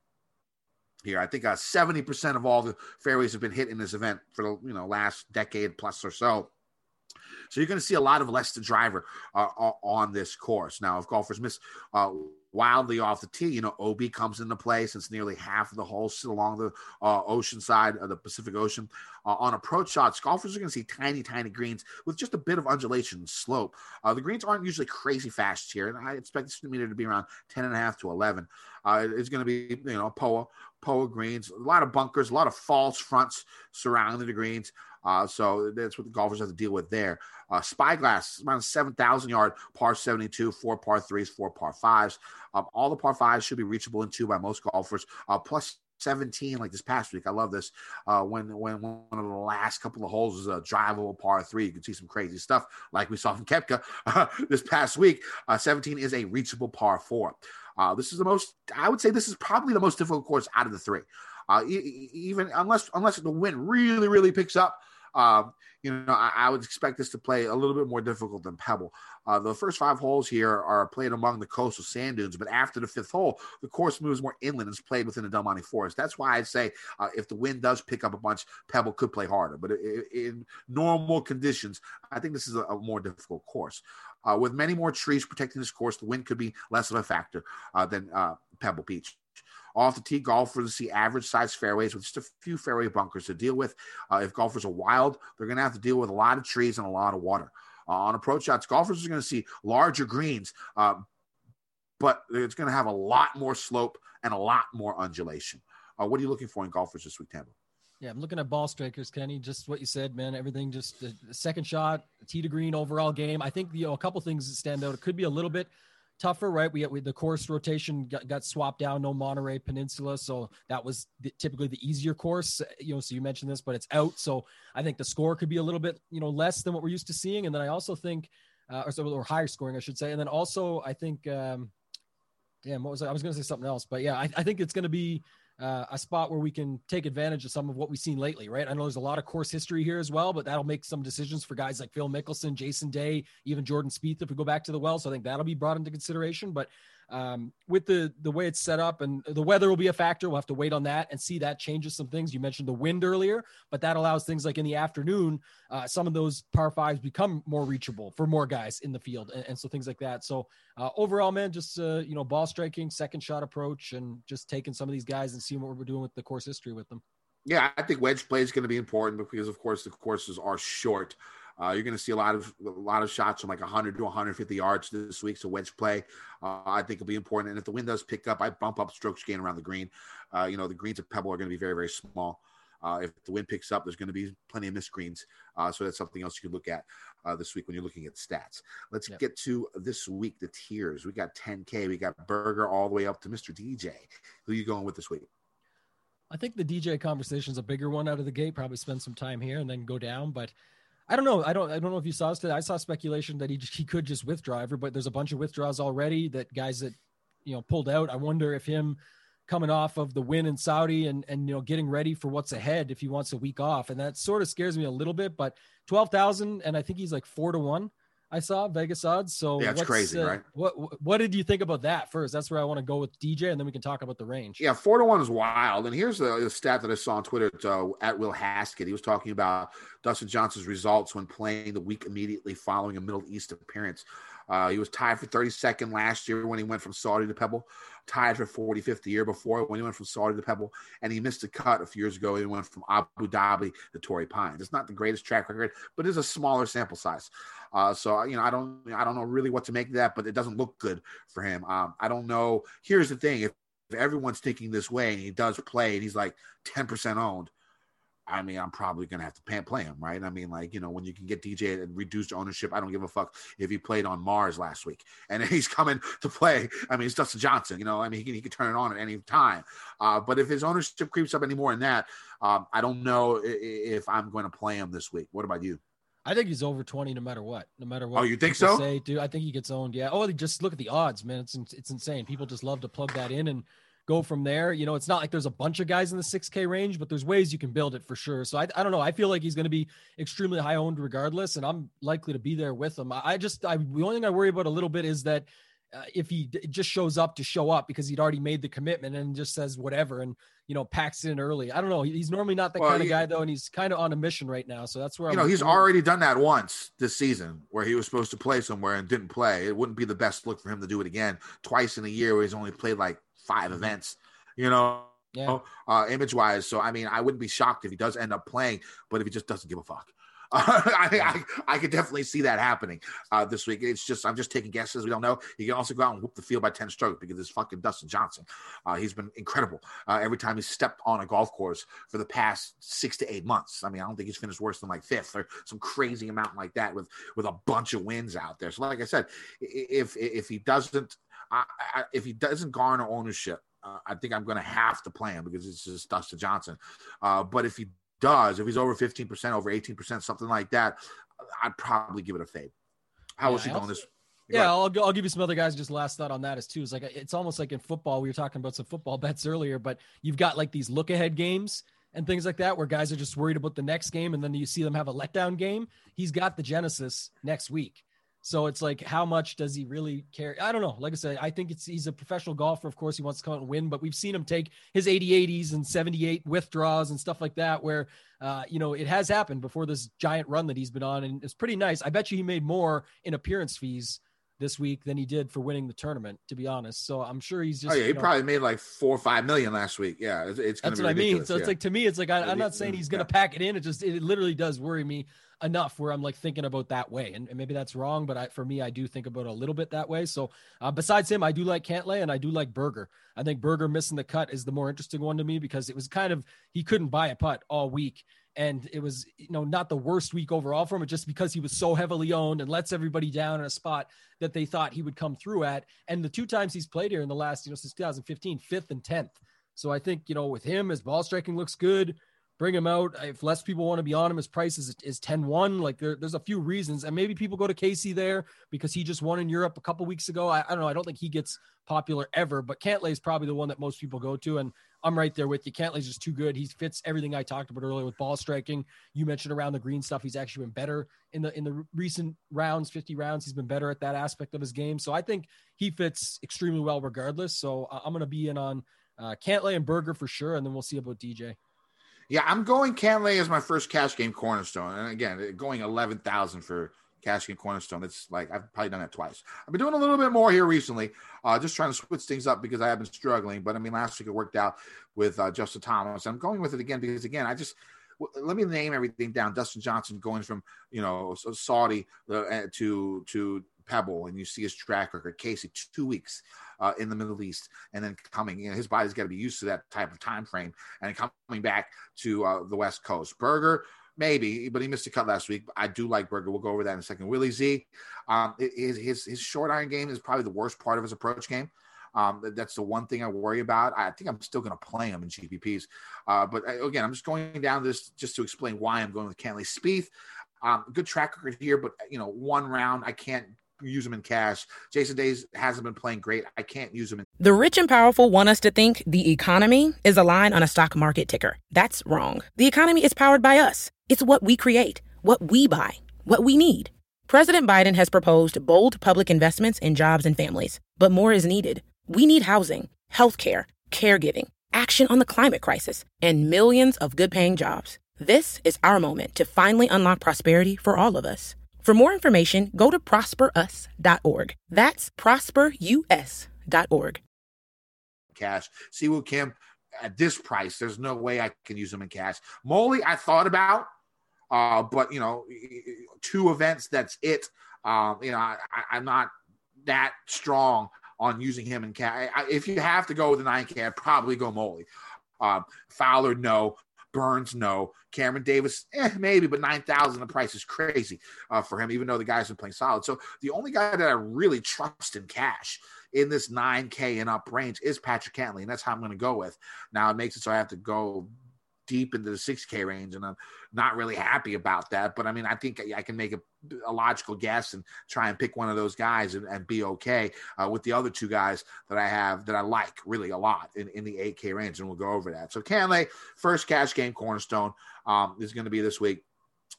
here. I think uh, 70% of all the fairways have been hit in this event for the you know last decade plus or so. So you're going to see a lot of less to driver uh, on this course. Now, if golfers miss uh, wildly off the tee, you know, OB comes into play since nearly half of the holes sit along the uh, ocean side of the Pacific Ocean. Uh, on approach shots, golfers are going to see tiny, tiny greens with just a bit of undulation and slope. Uh, the greens aren't usually crazy fast here, and I expect this meter to be around 10 and a half to 11. Uh, it's going to be, you know, POA, POA greens, a lot of bunkers, a lot of false fronts surrounding the greens. Uh, so that's what the golfers have to deal with there. Uh, Spyglass, around 7,000 yard par 72, four par threes, four par fives. Um, all the par fives should be reachable in two by most golfers. Uh, plus 17 like this past week. I love this. Uh, when when one of the last couple of holes is a drivable par three, you can see some crazy stuff like we saw from Koepka uh, this past week. Uh, 17 is a reachable par four. Uh, this is the most. I would say this is probably the most difficult course out of the three. Uh, even unless unless the wind really really picks up, um, you know, I, I, would expect this to play a little bit more difficult than Pebble. Uh, the first five holes here are played among the coastal sand dunes, but after the fifth hole, the course moves more inland and is played within the Del Monte Forest. That's why I'd say uh, if the wind does pick up a bunch, Pebble could play harder. But in, in normal conditions, I think this is a, a more difficult course. Uh, with many more trees protecting this course, the wind could be less of a factor uh, than uh, Pebble Beach. Off the tee, golfers see average size fairways with just a few fairway bunkers to deal with. Uh, if golfers are wild, they're going to have to deal with a lot of trees and a lot of water. Uh, on approach shots, golfers are going to see larger greens, uh, but it's going to have a lot more slope and a lot more undulation. Uh, what are you looking for in golfers this week, Tampa?
Yeah, I'm looking at ball strikers, Kenny. Just what you said, man. Everything, just the second shot, tee to green overall game. I think you know a couple things that stand out. It could be a little bit tougher, right? We, we the course rotation got, got swapped down, no Monterey Peninsula, so that was the, typically the easier course. You know, so you mentioned this, but it's out, so I think the score could be a little bit you know less than what we're used to seeing, and then I also think, uh, or, or higher scoring, I should say, and then also I think, um, damn, what was I? I was going to say something else, but yeah, I, I think it's going to be uh, a spot where we can take advantage of some of what we've seen lately, right? I know there's a lot of course history here as well, but that'll make some decisions for guys like Phil Mickelson, Jason Day, even Jordan Spieth if we go back to the well. So I think that'll be brought into consideration. But um, with the the way it's set up and the weather will be a factor. We'll have to wait on that and see that changes some things. You mentioned the wind earlier, but that allows things like in the afternoon, uh, some of those par fives become more reachable for more guys in the field, and, and so things like that. So uh, overall, man, just uh, you know, ball striking, second shot approach, and just taking some of these guys and seeing what we're doing with the course history with them.
Yeah, I think wedge play is going to be important because, of course, the courses are short. Uh, you're going to see a lot of a lot of shots from like 100 to 150 yards this week. So wedge play, uh, I think, will be important. And if the wind does pick up, I bump up strokes gain around the green. Uh, you know, the greens at Pebble are going to be very very small. Uh, if the wind picks up, there's going to be plenty of missed greens. Uh, so that's something else you could look at uh, this week when you're looking at stats. Let's
Yep.
get to this week, the tiers. We got 10K. We got Berger all the way up to Mr. DJ. Who are you going with this week?
I think the DJ conversation is a bigger one out of the gate. Probably spend some time here and then go down. But I don't know. I don't. I don't know if you saw this today. I saw speculation that he he could just withdraw but there's a bunch of withdrawals already. That guys that you know pulled out. I wonder if him coming off of the win in Saudi and and you know getting ready for what's ahead if he wants a week off, and that sort of scares me a little bit. But twelve thousand, and I think he's like four to one. I saw Vegas odds. So
Yeah, it's crazy,
uh,
right?
What what did you think about that first? That's where I want to go with DJ, and then we can talk about the range.
Yeah, four to one is wild. And here's the, the stat that I saw on Twitter uh, at Will Haskett. He was talking about Dustin Johnson's results when playing the week immediately following a Middle East appearance. Uh, he was tied for 32nd last year when he went from Saudi to Pebble, tied for 45th the year before when he went from Saudi to Pebble, and he missed a cut a few years ago. He went from Abu Dhabi to Torrey Pines. It's not the greatest track record, but it's a smaller sample size. Uh, so you know, I don't, I don't know really what to make of that, but it doesn't look good for him. Um, I don't know. Here's the thing: if, if everyone's thinking this way and he does play and he's like 10% owned, I mean, I'm probably gonna have to play him, right? I mean, like you know, when you can get DJ at reduced ownership, I don't give a fuck if he played on Mars last week and he's coming to play. I mean, it's Dustin Johnson, you know. I mean, he can, he can turn it on at any time. Uh, but if his ownership creeps up any more than that, um, I don't know if I'm going to play him this week. What about you?
I think he's over 20 no matter what. No matter what.
Oh, you think so?
Say, dude, I think he gets owned. Yeah. Oh, just look at the odds, man. It's it's insane. People just love to plug that in and go from there. You know, it's not like there's a bunch of guys in the 6K range, but there's ways you can build it for sure. So I, I don't know. I feel like he's going to be extremely high owned regardless, and I'm likely to be there with him. I, I just, I, the only thing I worry about a little bit is that uh, if he d- just shows up to show up because he'd already made the commitment and just says whatever and you know packs in early. I don't know. He's normally not that
Well,
kind of guy though, and he's kind of on a mission right now. So that's where
you
I'm
know, he's already done that once this season where he was supposed to play somewhere and didn't play. It wouldn't be the best look for him to do it again twice in a year where he's only played like five events, you know,
Yeah.
uh, image wise. So, I mean, I wouldn't be shocked if he does end up playing, but if he just doesn't give a fuck. I, I, I could definitely see that happening uh, this week. It's just I'm just taking guesses. We don't know. He can also go out and whoop the field by ten strokes because it's fucking Dustin Johnson. Uh, he's been incredible uh, every time he's stepped on a golf course for the past six to eight months. I mean, I don't think he's finished worse than like fifth or some crazy amount like that with with a bunch of wins out there. So, like I said, if if he doesn't, I, I, if he doesn't garner ownership, uh, I think I'm going to have to play him because it's just Dustin Johnson. Uh, but if he does, if he's over 15%, over 18%, something like that, I'd probably give it a fade. How
Yeah,
was he going this?
Yeah, I'll, I'll give you some other guys. Just last thought on that is too. It's like it's almost like in football. We were talking about some football bets earlier, but you've got like these look ahead games and things like that where guys are just worried about the next game, and then you see them have a letdown game. He's got the Genesis next week, so it's like how much does he really care? I don't know. Like I said, I think it's he's a professional golfer. Of course, he wants to come out and win, but we've seen him take his 80 80s and 78 withdraws and stuff like that, where uh, you know it has happened before this giant run that he's been on, and it's pretty nice. I bet you he made more in appearance fees this week than he did for winning the tournament, to be honest. So I'm sure he's just.
oh yeah, he
you know,
probably made like four or five million last week. Yeah, it's, it's
that's
be
what I mean. So it's like to me, it's like I, I'm not saying he's going to
yeah.
pack it in. It just it literally does worry me enough where I'm like thinking about that way, and, and maybe that's wrong, but I, for me, I do think about a little bit that way. So uh, besides him, I do like Cantlay and I do like Berger. I think Berger missing the cut is the more interesting one to me because it was kind of he couldn't buy a putt all week. And it was, you know, not the worst week overall for him, but just because he was so heavily owned and lets everybody down in a spot that they thought he would come through at. And the two times he's played here in the last, you know, since 2015, fifth and 10th. So I think, you know, with him, his ball striking looks good. Bring him out. If less people want to be on him, his price is, is 10 1. Like there, there's a few reasons. And maybe people go to Casey there because he just won in Europe a couple weeks ago. I, I don't know. I don't think he gets popular ever, but Cantlay is probably the one that most people go to. And I'm right there with you. Cantlay's just too good. He fits everything I talked about earlier with ball striking. You mentioned around the green stuff. He's actually been better in the in the recent rounds, 50 rounds. He's been better at that aspect of his game. So I think he fits extremely well regardless. So uh, I'm going to be in on uh, Cantlay and Berger for sure, and then we'll see about DJ.
Yeah, I'm going Cantlay as my first cash game cornerstone, and again, going eleven thousand for cash game cornerstone. It's like I've probably done that twice. I've been doing a little bit more here recently, uh, just trying to switch things up because I have been struggling. But I mean, last week it worked out with uh, Justin Thomas. I'm going with it again because again, I just let me name everything down. Dustin Johnson going from you know Saudi uh, to to Pebble, and you see his track record. Casey, two weeks uh, in the Middle East, and then coming. You know, his body's got to be used to that type of time frame, and coming back to uh, the West Coast. Berger, maybe, but he missed a cut last week. But I do like Berger. We'll go over that in a second. Willie Z, um, his, his short iron game is probably the worst part of his approach game. Um, that's the one thing I worry about. I think I'm still going to play him in GPPs. Uh, but uh, again, I'm just going down this just to explain why I'm going with Cantlay Spieth. Um, good track record here, but you know, one round I can't use him in cash. Jason Days hasn't been playing great. I can't use him in.
The rich and powerful want us to think the economy is a line on a stock market ticker. That's wrong. The economy is powered by us. It's what we create, what we buy, what we need. President Biden has proposed bold public investments in jobs and families, but more is needed. We need housing, healthcare, caregiving, action on the climate crisis, and millions of good paying jobs. This is our moment to finally unlock prosperity for all of us. For more information, go to prosperus.org. That's prosperus.org.
Cash. Siwoo Kim, at this price, there's no way I can use him in cash. Molly, I thought about, uh, but you know, two events, that's it. Um, you know, I, am not that strong on using him in cash. if you have to go with a 9K, I'd probably go Molly. Um, Fowler, no. Burns, no. Cameron Davis, eh, maybe, but 9,000, the price is crazy uh, for him, even though the guy's been playing solid. So the only guy that I really trust in cash in this 9K and up range is Patrick Cantlay, and that's how I'm going to go with. Now it makes it so I have to go deep into the 6K range, and I'm not really happy about that. But I mean, I think I can make a, a logical guess and try and pick one of those guys and, and be okay uh, with the other two guys that I have that I like really a lot in, in the 8K range, and we'll go over that. So Cantlay, first cash game cornerstone um, is going to be this week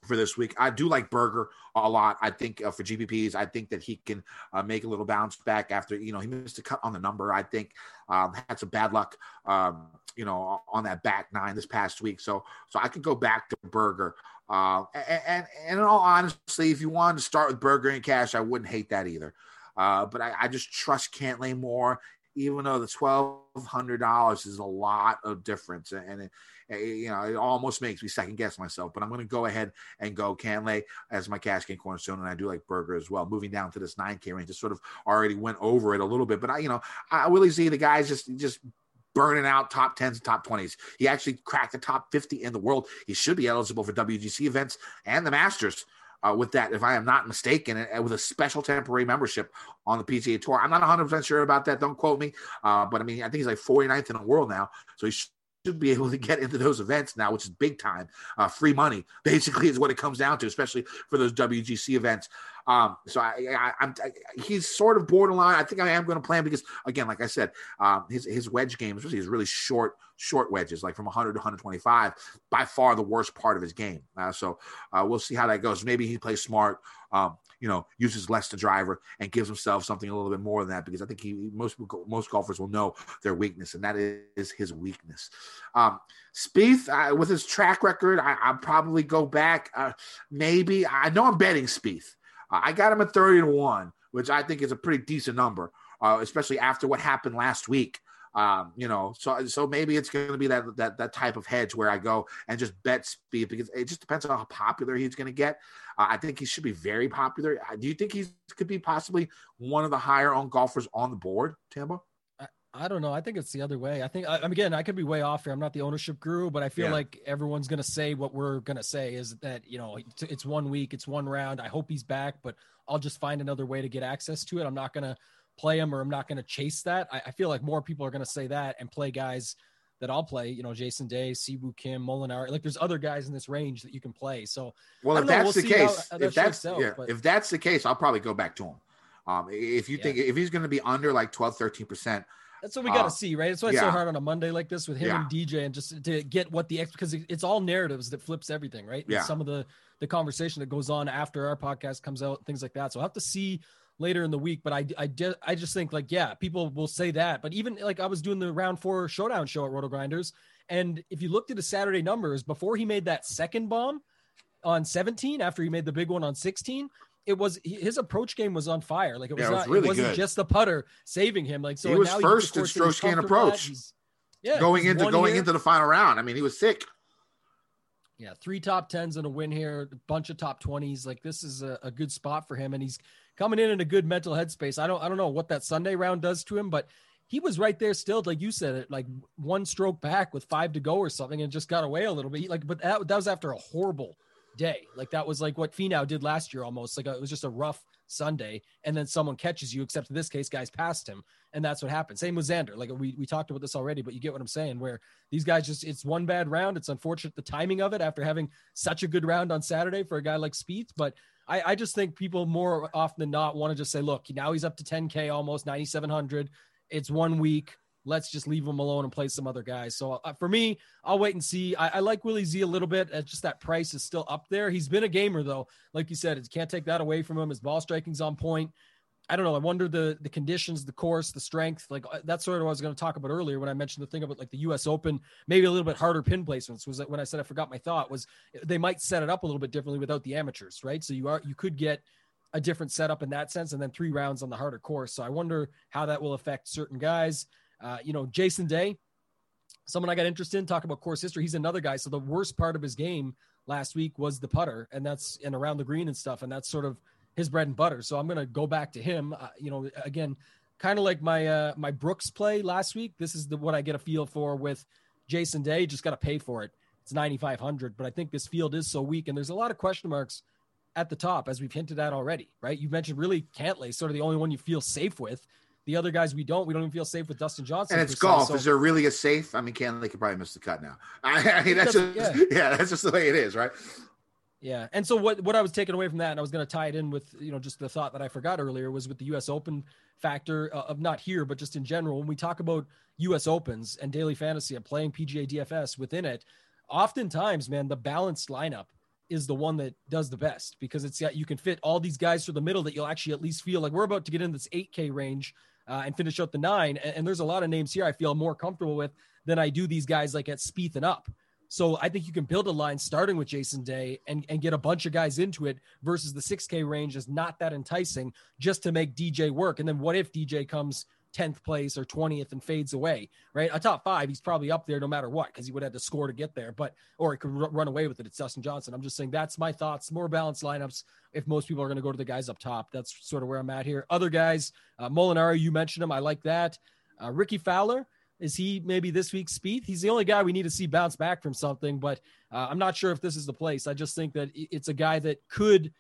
for this week. I do like Berger a lot. I think uh, for GPPs, I think that he can uh, make a little bounce back after you know he missed a cut on the number. I think um, had some bad luck, um, you know, on that back nine this past week. So so I could go back to Berger. Uh, and, and, and in all honesty, if you wanted to start with Berger and cash, I wouldn't hate that either. Uh, but I, I, just trust Cantlay more, even though the twelve hundred dollars is a lot of difference, and you know, it almost makes me second guess myself, but I'm going to go ahead and go Cantlay as my cash game cornerstone, and I do like Berger as well. Moving down to this 9K range, just sort of already went over it a little bit, but I, you know, I Willie Z, the guys just just burning out top 10s and top 20s. He actually cracked the top 50 in the world. He should be eligible for WGC events and the Masters. Uh, with that, if I am not mistaken, with a special temporary membership on the PGA Tour. I'm not 100% sure about that. Don't quote me. Uh, but I mean, I think he's like 49th in the world now. So he should be able to get into those events now, which is big time. Uh, free money, basically, is what it comes down to, especially for those WGC events. Um, so I, I, am he's sort of borderline. I think I am going to him because, again, like I said, um, his his wedge game, especially his really short short wedges, like from 100 to 125, by far the worst part of his game. Uh, so uh, we'll see how that goes. Maybe he plays smart. Um, you know, uses less the driver and gives himself something a little bit more than that because I think he most most golfers will know their weakness and that is his weakness. Um, Spieth, uh, with his track record, I, will probably go back. Uh, maybe I know I'm betting Spieth. Uh, I got him at 30 to one, which I think is a pretty decent number, uh, especially after what happened last week. Um, you know, so so maybe it's going to be that that that type of hedge where I go and just bet Spieth because it just depends on how popular he's going to get. Uh, I think he should be very popular. Uh, do you think he could be possibly one of the higher owned golfers on the board, Tambo?
I don't know. I think it's the other way. I think, I'm again, I could be way off here. I'm not the ownership guru, but I feel yeah. like everyone's going to say what we're going to say is that, you know, it's one week, it's one round. I hope he's back, but I'll just find another way to get access to it. I'm not going to play him or I'm not going to chase that. I, I, feel like more people are going to say that and play guys that I'll play. You know, Jason Day, Si Woo Kim, Molinari. Like there's other guys in this range that you can play. So
Well, if
know,
that's
we'll
the
see how-
case,
how
if that's
out,
yeah,
but-
if that's the case, I'll probably go back to him. Um, if you
Yeah.
think if he's going to be under like 12, 13 percent,
That's what we got to
Uh,
see, right? That's why it's so hard on a Monday like this with him
Yeah.
and DJ, and just to get what the ex because it's all narratives that flips everything, right? And
Yeah.
Some of the the conversation that goes on after our podcast comes out, things like that. So I have to see later in the week. But I I just I just think like yeah, people will say that, but even like I was doing the round four showdown show at RotoGrinders, and if you looked at his Saturday numbers before he made that second bomb on 17, after he made the big one on 16. It was his approach game was on fire. Like it was,
Yeah, it was
not,
really
it wasn't
good.
just the putter saving him. Like so
He was
now you get the
first in gain approach.
Yeah,
going into going
here.
into the final round. I mean, he was sick.
Yeah, three top tens and a win here, a bunch of top twenties. Like this is a, a good spot for him, and he's coming in in a good mental headspace. I don't, I don't know what that Sunday round does to him, but he was right there still, like you said, it like one stroke back with five to go or something, and just got away a little bit. He, like, but that, that was after a horrible day. Like that was like what Finau did last year, almost like a, it was just a rough Sunday, and then someone catches you. Except in this case, guys passed him, and that's what happened. Same with Xander. Like we we talked about this already, but you get what I'm saying. Where these guys just it's one bad round. It's unfortunate the timing of it after having such a good round on Saturday for a guy like Spieth, but. I, I just think people more often than not want to just say, look, now he's up to 10K, almost 9,700. It's one week. Let's just leave him alone and play some other guys. So uh, for me, I'll wait and see. I, I like Willie Z a little bit. It's just that price is still up there. He's been a gamer though. Like you said, it can't take that away from him. His ball striking's on point. I don't know. I wonder the the conditions, the course, the strength. Like uh, that's sort of what I was going to talk about earlier when I mentioned the thing about like the U.S. Open, maybe a little bit harder pin placements. Was that when I said I forgot my thought was they might set it up a little bit differently without the amateurs, right? So you are you could get a different setup in that sense, and then three rounds on the harder course. So I wonder how that will affect certain guys. Uh, you know, Jason Day, someone I got interested in talk about course history. He's another guy. So the worst part of his game last week was the putter, and that's and around the green and stuff, and that's sort of his bread and butter. So I'm going to go back to him. Uh, you know, again, kind of like my uh, my Brooks play last week. This is the what I get a feel for with Jason Day. Just got to pay for it. It's 9,500, but I think this field is so weak, and there's a lot of question marks at the top, as we've hinted at already. Right? You mentioned really Cantlay, sort of the only one you feel safe with. The other guys we don't. We don't even feel safe with Dustin Johnson.
And it's golf.
So-
Is there really a safe? I mean, Cantlay could probably miss the cut now. I, I mean, that's just
yeah.
yeah. that's just the way it is, right?
Yeah. And so what what I was taking away from that, and I was going to tie it in with you know just the thought that I forgot earlier was with the U.S. Open factor uh, of not here, but just in general. When we talk about U.S. Opens and daily fantasy and playing PGA DFS within it, oftentimes, man, the balanced lineup is the one that does the best because it's got you can fit all these guys through the middle that you'll actually at least feel like we're about to get in this 8K range uh, and finish out the nine. And, and there's a lot of names here I feel more comfortable with than I do these guys like at Spieth and up. So I think you can build a line starting with Jason Day and, and get a bunch of guys into it versus the 6K range is not that enticing just to make DJ work. And then what if DJ comes 10th place or 20th and fades away, right? A top five, he's probably up there no matter what because he would have to score to get there, but or he could r- run away with it. It's Dustin Johnson. I'm just saying that's my thoughts. More balanced lineups. If most people are going to go to the guys up top, that's sort of where I'm at here. Other guys, uh, Molinari, you mentioned him. I like that. Uh, Rickie Fowler. Is he maybe this week's Spieth? He's the only guy we need to see bounce back from something, but uh, I'm not sure if this is the place. I just think that it's a guy that could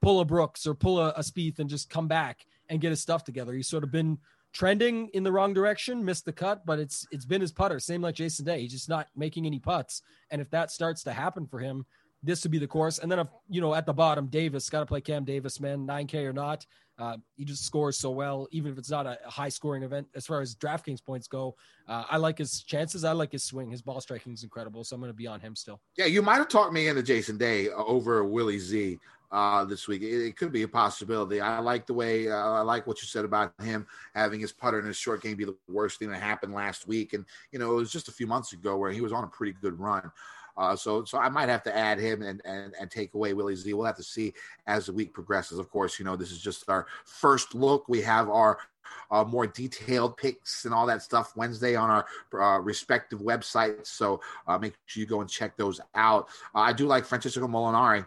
pull a Brooks or pull a, a and just come back and get his stuff together. He's sort of been trending in the wrong direction, missed the cut, but it's it's been his putter. Same like Jason Day. He's just not making any putts. And if that starts to happen for him, this would be the course. And then, if, you know, at the bottom, Davis got to play Cam Davis, man, 9K or not. Uh, he just scores so well, even if it's not a, high scoring event as far as DraftKings points go. Uh, I like his chances. I like his swing. His ball striking is incredible. So I'm going to be on him still.
Yeah, you might have talked me into Jason Day over Willie Z uh, this week. It, it could be a possibility. I like the way uh, I like what you said about him having his putter in his short game be the worst thing that happened last week. And you know, it was just a few months ago where he was on a pretty good run. Uh, so, so I might have to add him and, and and take away Willie Z. We'll have to see as the week progresses. Of course, you know this is just our first look. We have our uh, more detailed picks and all that stuff Wednesday on our uh, respective websites. So uh, make sure you go and check those out. Uh, I do like Francesco Molinari.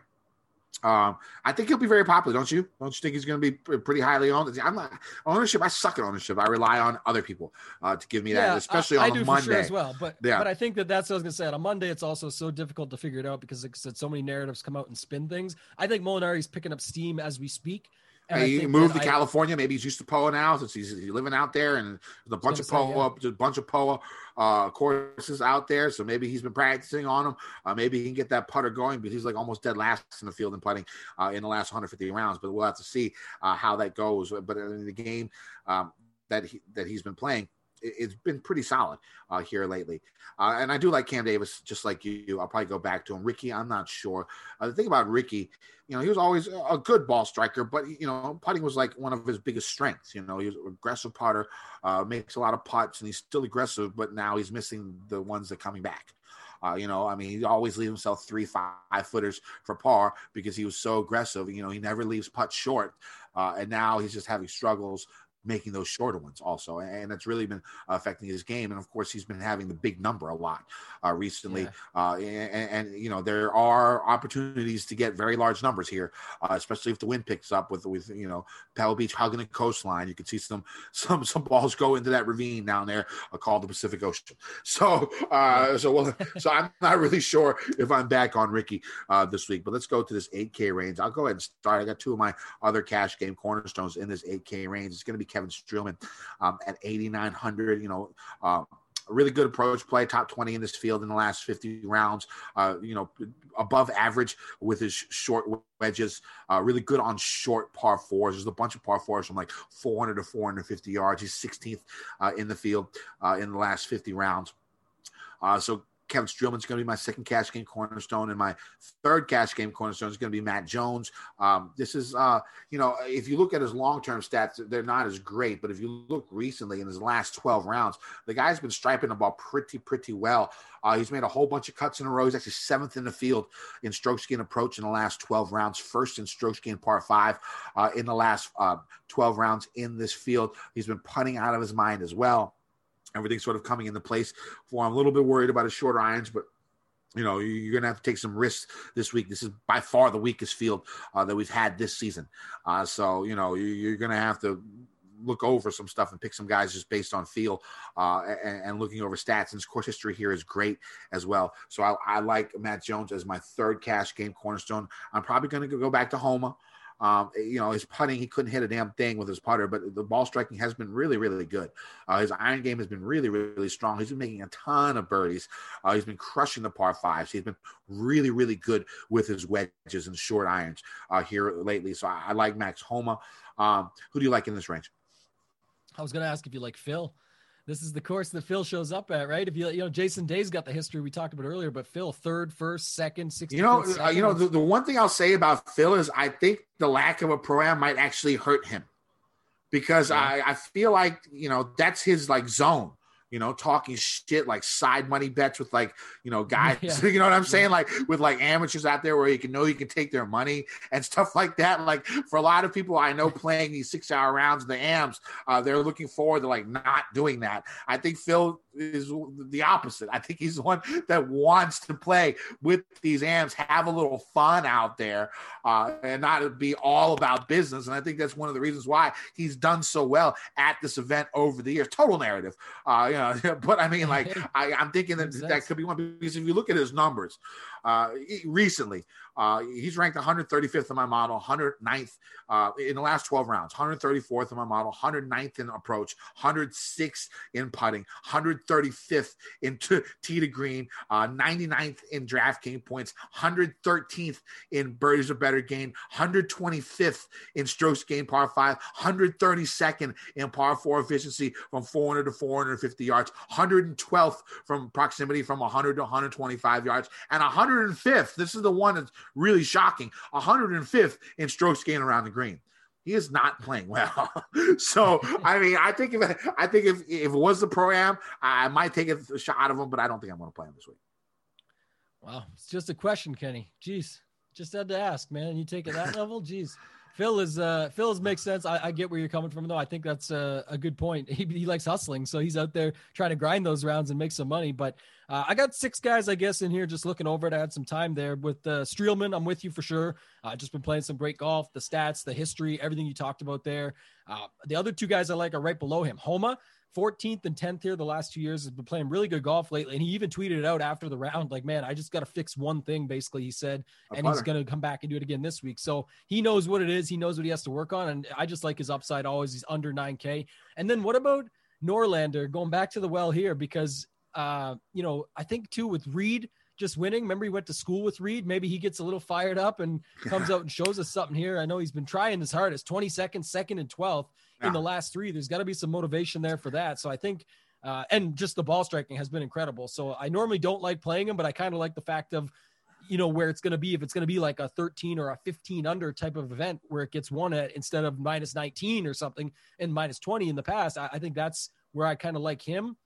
Um, I think he'll be very popular, don't you? Don't you think he's going to be pretty highly owned? I'm not ownership. I suck at ownership. I rely on other people uh, to give me that, especially
I,
on
I do
Monday.
sure as well. But
Yeah.
but I think that that's what I was gonna say. On a Monday, it's also so difficult to figure it out because like said, so many narratives come out and spin things. I think Molinari's picking up steam as we speak. And
he moved to
I-
California. Maybe he's used to POA now since he's, he's living out there, and there's a bunch of POA, there's a bunch of POA uh, courses out there. So maybe he's been practicing on them. Uh, maybe he can get that putter going, but he's like almost dead last in the field in putting uh, in the last 150 rounds. But we'll have to see uh, how that goes. But in the game um, that he that he's been playing, it's been pretty solid uh, here lately. Uh, and I do like Cam Davis, just like you. I'll probably go back to him. Rickie, I'm not sure. Uh, the thing about Rickie, you know, he was always a good ball striker, but you know, putting was like one of his biggest strengths. You know, he was an aggressive putter, uh, makes a lot of putts, and he's still aggressive, but now he's missing the ones that coming back. Uh, you know, I mean, he always leaves himself three, five, footers for par because he was so aggressive. You know, he never leaves putts short, uh, and now he's just having struggles making those shorter ones also, and it's really been affecting his game. And of course, he's been having the big number a lot uh, recently.
Yeah.
Uh, and, and you know, there are opportunities to get very large numbers here, uh, especially if the wind picks up with with you know Pebble Beach hugging the coastline. You can see some some some balls go into that ravine down there uh, called the Pacific Ocean. So uh, so well, so I'm not really sure if I'm back on Rickie uh, this week. But let's go to this 8K range. I'll go ahead and start. I got two of my other cash game cornerstones in this 8K range. It's going to be Kevin Streelman um, at 8,900. You know. Uh, a really good approach play, top 20 in this field in the last 50 rounds. Uh, you know, above average with his short wedges. Uh, really good on short par fours. There's a bunch of par fours from like 400 to 450 yards. He's 16th uh, in the field uh, in the last 50 rounds. Uh, so Kevin Streelman's going to be my second cash game cornerstone, and my third cash game cornerstone is going to be Matt Jones. Um, this is, uh, you know, if you look at his long term stats, they're not as great, but if you look recently in his last 12 rounds, the guy's been striping the ball pretty, pretty well. Uh, he's made a whole bunch of cuts in a row. He's actually seventh in the field in strokes gained approach in the last 12 rounds, first in strokes gained par five uh, in the last uh, 12 rounds in this field. He's been putting out of his mind as well everything's sort of coming into place for. I'm a little bit worried about his shorter irons, but you know you're going to have to take some risks this week. This is by far the weakest field uh, that we've had this season. Uh, so you know you're going to have to look over some stuff and pick some guys just based on feel uh, and, and, looking over stats. And his course history here is great as well. So I, I like Matt Jones as my third cash game cornerstone. I'm probably going to go back to Homa. Um, you know, his putting, he couldn't hit a damn thing with his putter, but the ball striking has been really, really good. Uh, his iron game has been really, really strong. He's been making a ton of birdies. Uh, he's been crushing the par fives. He's been really, really good with his wedges and short irons uh, here lately. So I, I like Max Homa. Um, who do you like in this range?
I was going to ask if you like Phil. This is the course that Phil shows up at, right? If you you know Jason Day's got the history we talked about earlier, but Phil third, first, second, sixty.
You know, uh, you know the, the one thing I'll say about Phil is I think the lack of a pro am might actually hurt him because yeah. I, I feel like you know that's his like zone you know, talking shit like side money bets with like, you know, guys, yeah. you know what I'm saying? Like with like amateurs out there where you can know you can take their money and stuff like that. Like for a lot of people I know playing these six hour rounds the AMs, uh, they're looking forward to like not doing that. I think Phil is the opposite. I think he's the one that wants to play with these AMs, have a little fun out there, uh, and not be all about business. And I think that's one of the reasons why he's done so well at this event over the years. Total narrative, uh, you know. But I mean, like, I, am thinking that that could be one because if you look at his numbers uh, recently, uh, he's ranked 135th in my model, 109th uh, in the last 12 rounds, 134th in my model, 109th in approach, 106th in putting, 135th in t- tee to green, uh, 99th in DraftKings points, 113th in birdies or better gain, 125th in strokes gained par five, 132nd in par four efficiency from 400 to 450 yards, 112th from proximity from 100 to 125 yards, and 105th. This is the one that's really shocking. 105th in strokes gained around the green. He is not playing well. so I mean, I think if I think if if it was the pro am, I might take a shot of him, but I don't think I'm going to play him this week.
Wow, it's just a question, Kenny. Jeez, just had to ask, man. You take it that level, jeez. Phil is uh Phil's makes sense. I, I, get where you're coming from though. I think that's a, a good point. He, he, likes hustling, so he's out there trying to grind those rounds and make some money. But uh, I got six guys, I guess, in here just looking over it. I had some time there with uh, Streelman. I'm with you for sure. Uh, just been playing some great golf. The stats, the history, everything you talked about there. Uh, the other two guys I like are right below him. Homa 14th and 10th here the last two years. Has been playing really good golf lately, and he even tweeted it out after the round, like, "Man, I just got to fix one thing." Basically, he said,
A
and he's going to come back and do it again this week. So he knows what it is. He knows what he has to work on, and I just like his upside. Always, he's under 9K. And then what about Norlander going back to the well here because uh, you know I think too with Reed just winning. Remember he went to school with Reed. Maybe he gets a little fired up and comes out and shows us something here. I know he's been trying his hardest. 22nd, second, and 12th in the last three. There's got to be some motivation there for that. So I think. Uh, and just the ball striking has been incredible. So I normally don't like playing him, but I kind of like the fact of, you know, where it's going to be. If it's going to be like a 13 or a 15 under type of event where it gets one at instead of minus 19 or something and minus 20 in the past, I, I think that's where I kind of like him.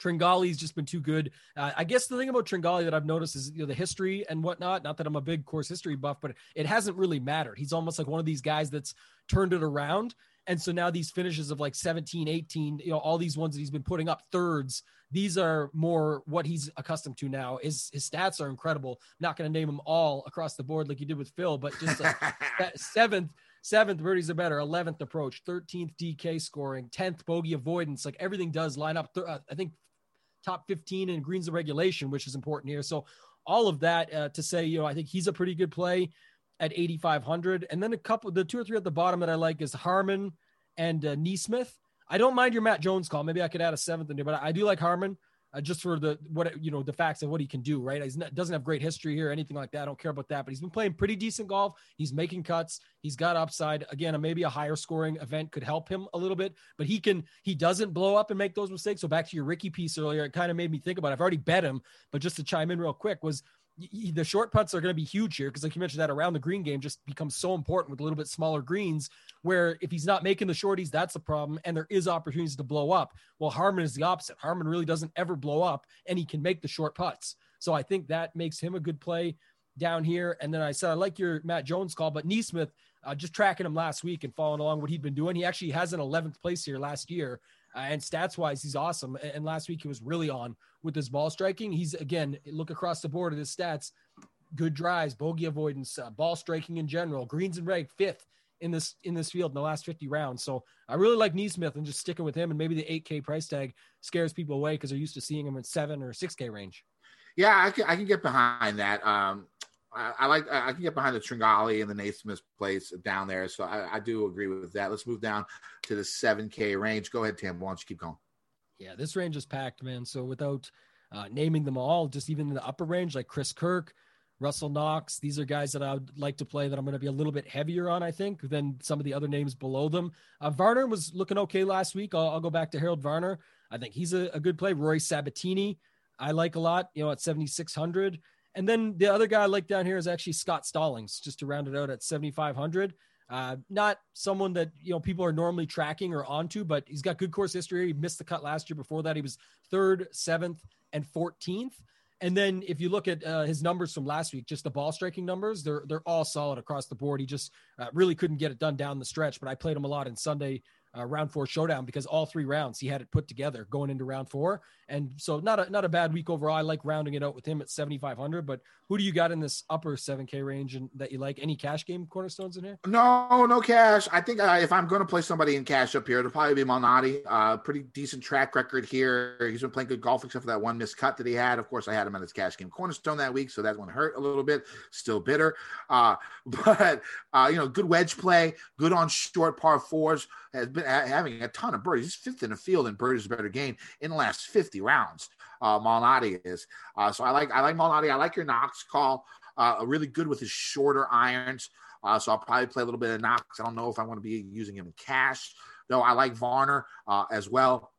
Tringale's just been too good. Uh, I guess the thing about Tringale that I've noticed is you know the history and whatnot. Not that I'm a big course history buff, but it hasn't really mattered. He's almost like one of these guys that's turned it around. And so now these finishes of like 17, 18, you know, all these ones that he's been putting up thirds, these are more what he's accustomed to now. His his stats are incredible. not going to name them all across the board like you did with Phil, but just like that seventh, seventh birdies are better, eleventh approach, thirteenth DK scoring, tenth bogey avoidance. Like everything does line up. Th- uh, I think top fifteen in greens of regulation, which is important here. So all of that uh, to say, you know, I think he's a pretty good play at 8,500. And then a couple, the two or three at the bottom that I like is Harman and uh, NeSmith. I don't mind your Matt Jones call. Maybe I could add a seventh in there, but I do like Harman uh, just for the what you know the facts of what he can do. Right, he doesn't have great history here, anything like that. I don't care about that, but he's been playing pretty decent golf. He's making cuts. He's got upside. Again, maybe a higher scoring event could help him a little bit, but he can. He doesn't blow up and make those mistakes. So back to your Rickie piece earlier, it kind of made me think about. It. I've already bet him, but just to chime in real quick was the short putts are going to be huge here because, like you mentioned, that around the green game just becomes so important with a little bit smaller greens. Where if he's not making the shorties, that's a problem, and there is opportunities to blow up. Well, Harman is the opposite. Harman really doesn't ever blow up, and he can make the short putts. So I think that makes him a good play down here. And then I said I like your Matt Jones call, but NeSmith, uh, just tracking him last week and following along what he'd been doing. He actually has an 11th place here last year. Uh, and stats wise, he's awesome. And, last week he was really on with his ball striking. He's again, look across the board at his stats good drives, bogey avoidance, uh, ball striking in general, greens and reg fifth in this in this field in the last 50 rounds. So I really like NeSmith and just sticking with him. And maybe the 8K price tag scares people away because they're used to seeing him in seven or 6K range.
Yeah, I can, I can get behind that. Um, I, like I can get behind the Tringale and the NeSmith place down there. So I, I do agree with that. Let's move down to the 7K range. Go ahead, Tim. Why don't you keep going?
Yeah, this range is packed, man. So without uh, naming them all, just even in the upper range, like Chris Kirk, Russell Knox, these are guys that I would like to play that I'm going to be a little bit heavier on, I think, than some of the other names below them. Uh, Varner was looking okay last week. I'll, I'll go back to Harold Varner. I think he's a, a good play. Rory Sabbatini, I like a lot, you know, at 7,600. And then the other guy I like down here is actually Scott Stallings, just to round it out at 7,500. Uh, not someone that you know people are normally tracking or onto, but he's got good course history. He missed the cut last year. Before that, he was third, seventh, and 14th. And then if you look at uh, his numbers from last week, just the ball striking numbers, they're they're all solid across the board. He just uh, really couldn't get it done down the stretch. But I played him a lot in Sunday uh, round four showdown because all three rounds he had it put together going into round four. And so not a not a bad week overall. I like rounding it out with him at 7,500. But who do you got in this upper 7K range and that you like? Any cash game cornerstones in here?
No, no cash. I think uh, if I'm going to play somebody in cash up here, it'll probably be Malnati. Uh, pretty decent track record here. He's been playing good golf, except for that one missed cut that he had. Of course, I had him on his cash game cornerstone that week, so that one hurt a little bit. Still bitter, uh, but uh, you know, good wedge play, good on short par fours. Has been ha- having a ton of birdies. He's fifth in the field in birdies better game in the last 50 rounds. Uh, Malnati is. Uh, so I like I like Malnati. I like your Knox call. Uh, really good with his shorter irons. Uh, so I'll probably play a little bit of Knox. I don't know if I want to be using him in cash, though. I like Varner uh, as well.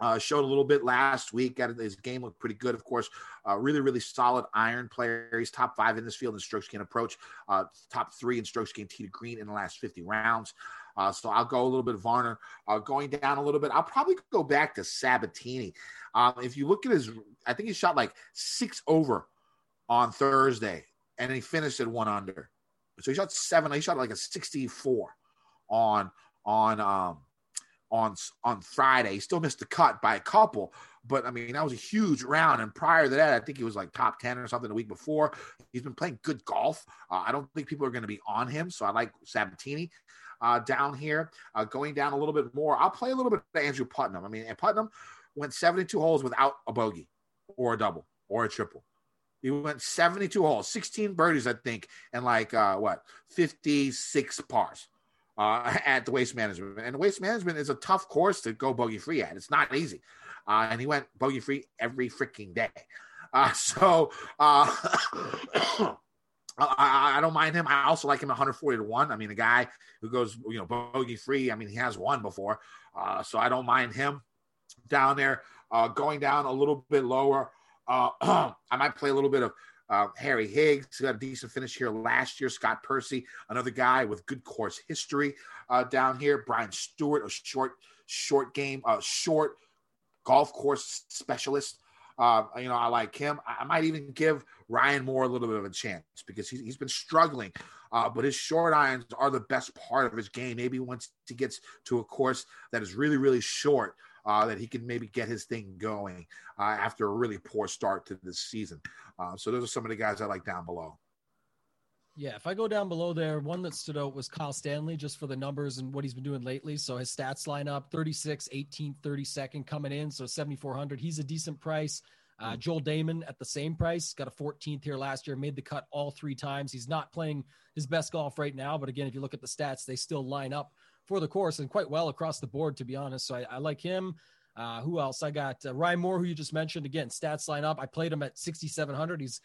Uh, showed a little bit last week. Got his game looked pretty good, of course. Uh, really, really solid iron player. He's top five in this field in strokes gain approach. Uh, top three in strokes gain tee to green in the last 50 rounds. Uh, so I'll go a little bit Varner. Uh, going down a little bit, I'll probably go back to Sabbatini. Um, if you look at his, I think he shot like six over on Thursday, and he finished at one under. So he shot seven. He shot like a 64 on on um on on Friday. He still missed the cut by a couple, but I mean, that was a huge round. And prior to that, I think he was like top 10 or something the week before. He's been playing good golf. Uh, I don't think people are going to be on him. So I like Sabbatini uh, down here. Uh, going down a little bit more, I'll play a little bit of Andrew Putnam. I mean, and Putnam went 72 holes without a bogey or a double or a triple. He went 72 holes, 16 birdies, I think, and like uh, what 56 pars uh, at the Waste Management. And Waste Management is a tough course to go bogey free at. It's not easy. Uh, and he went bogey free every freaking day. Uh, so uh, I, I, don't mind him. I also like him 140 to one. I mean, a guy who goes, you know, bogey free. I mean, he has won before, uh, so I don't mind him down there. Uh, going down a little bit lower, uh, I might play a little bit of uh, Harry Higgs got a decent finish here last year. Scott Piercy, another guy with good course history uh, down here. Brian Stuard, a short, short game, uh, short golf course specialist. Uh, you know, I like him. I might even give Ryan Moore a little bit of a chance because he's, he's been struggling. Uh, but his short irons are the best part of his game. Maybe once he gets to a course that is really, really short, uh, that he can maybe get his thing going uh, after a really poor start to this season. Uh, so those are some of the guys I like down below.
Yeah, if I go down below there, one that stood out was Kyle Stanley just for the numbers and what he's been doing lately. So his stats line up 36, 18, 32nd coming in. So 7,400. He's a decent price. Uh, hmm. Joel Dahmen at the same price, got a 14th here last year, made the cut all three times. He's not playing his best golf right now, but again, if you look at the stats, they still line up for the course and quite well across the board, to be honest. So I, I like him. Uh, who else? I got uh, Ryan Moore, who you just mentioned. Again, stats line up. I played him at 6,700. He's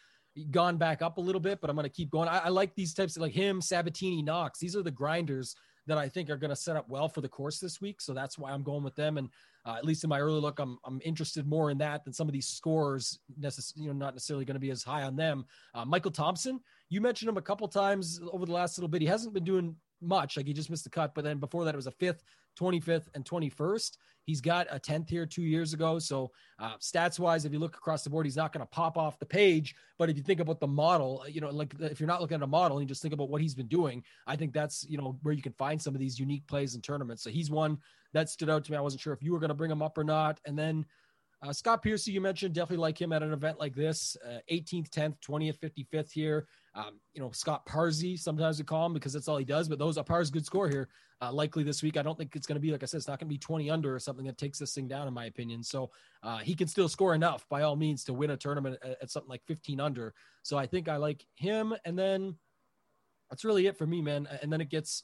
gone back up a little bit, but I'm going to keep going. I, I, like these types of like him, Sabbatini, Knox. These are the grinders that I think are going to set up well for the course this week. So that's why I'm going with them. And uh, at least in my early look, I'm, I'm interested more in that than some of these scores. Necess- you know, not necessarily going to be as high on them. Uh, Michael Thompson, you mentioned him a couple times over the last little bit. He hasn't been doing much. Like he just missed the cut, but then before that, it was a fifth, 25th, and 21st. He's got a 10th here two years ago. So, uh, stats wise, if you look across the board, he's not going to pop off the page. But if you think about the model, you know, like if you're not looking at a model and you just think about what he's been doing, I think that's, you know, where you can find some of these unique plays in tournaments. So, he's one that stood out to me. I wasn't sure if you were going to bring him up or not. And then, uh, Scott Piercy, you mentioned definitely like him at an event like this, uh, 18th, 10th, 20th, 55th here. Um, you know, Scott Parsy, sometimes we call him because that's all he does, but those are Par's good score here. Uh, likely this week. I don't think it's going to be, like I said, it's not going to be 20 under or something that takes this thing down, in my opinion. So uh, he can still score enough by all means to win a tournament at, at, something like 15 under. So I think I like him. And then that's really it for me, man. And then it gets,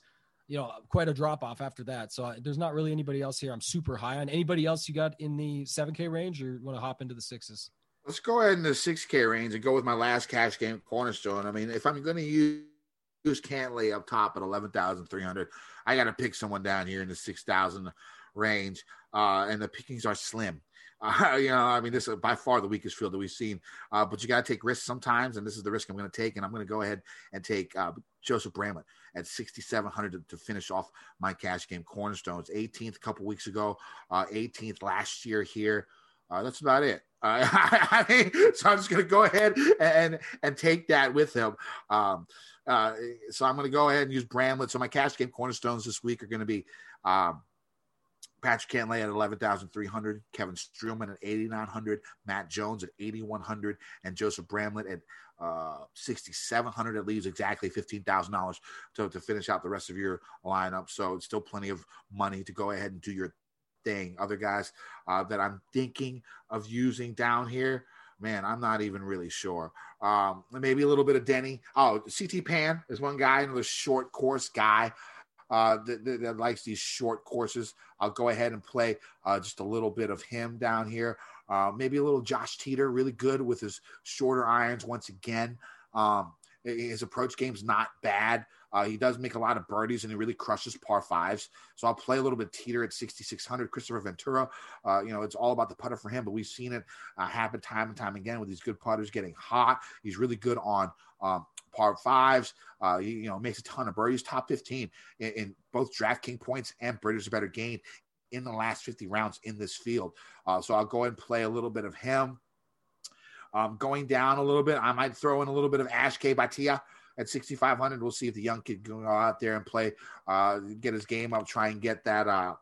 you know, quite a drop off after that. So uh, there's not really anybody else here I'm super high on. Anybody else you got in the 7K range or want to hop into the sixes?
Let's go ahead in the 6K range and go with my last cash game cornerstone. I mean, if I'm going to use use Cantlay up top at 11,300, I got to pick someone down here in the 6,000 range. Uh, and the pickings are slim. Uh, you know, I mean, this is by far the weakest field that we've seen. Uh, but you got to take risks sometimes, and this is the risk I'm going to take. And I'm going to go ahead and take uh, Joseph Bramlett at 6,700 to, to, finish off my cash game cornerstones. 18th a couple weeks ago, 18th uh, last year here. Uh, that's about it. I mean, so I'm just going to go ahead and and take that with him. Um, uh, so I'm going to go ahead and use Bramlett. So my cash game cornerstones this week are going to be um, Patrick Cantlay at 11,300, Kevin Streelman at 8,900, Matt Jones at 8,100, and Joseph Bramlett at uh, 6,700. That leaves exactly $15,000 to, to finish out the rest of your lineup. So it's still plenty of money to go ahead and do your thing. Other guys uh, that I'm thinking of using down here, man, I'm not even really sure. Um, maybe a little bit of Denny. Oh, CT Pan is one guy, another short course guy uh, that, that, likes these short courses. I'll go ahead and play uh, just a little bit of him down here. Uh, maybe a little Josh Teater, really good with his shorter irons once again. Um, his approach game's not bad. Uh, he does make a lot of birdies and he really crushes par fives. So I'll play a little bit Teeter at 6,600. Kristoffer Ventura, uh, you know, it's all about the putter for him, but we've seen it uh, happen time and time again with these good putters getting hot. He's really good on um, par fives. Uh, you know, makes a ton of birdies, top 15 in, in both DraftKings points and British better gain in the last 50 rounds in this field. Uh, so I'll go and play a little bit of him. Um, going down a little bit, I might throw in a little bit of Akshay Bhatia at 6,500. We'll see if the young kid can go out there and play, uh, get his game up, try and get that, uh,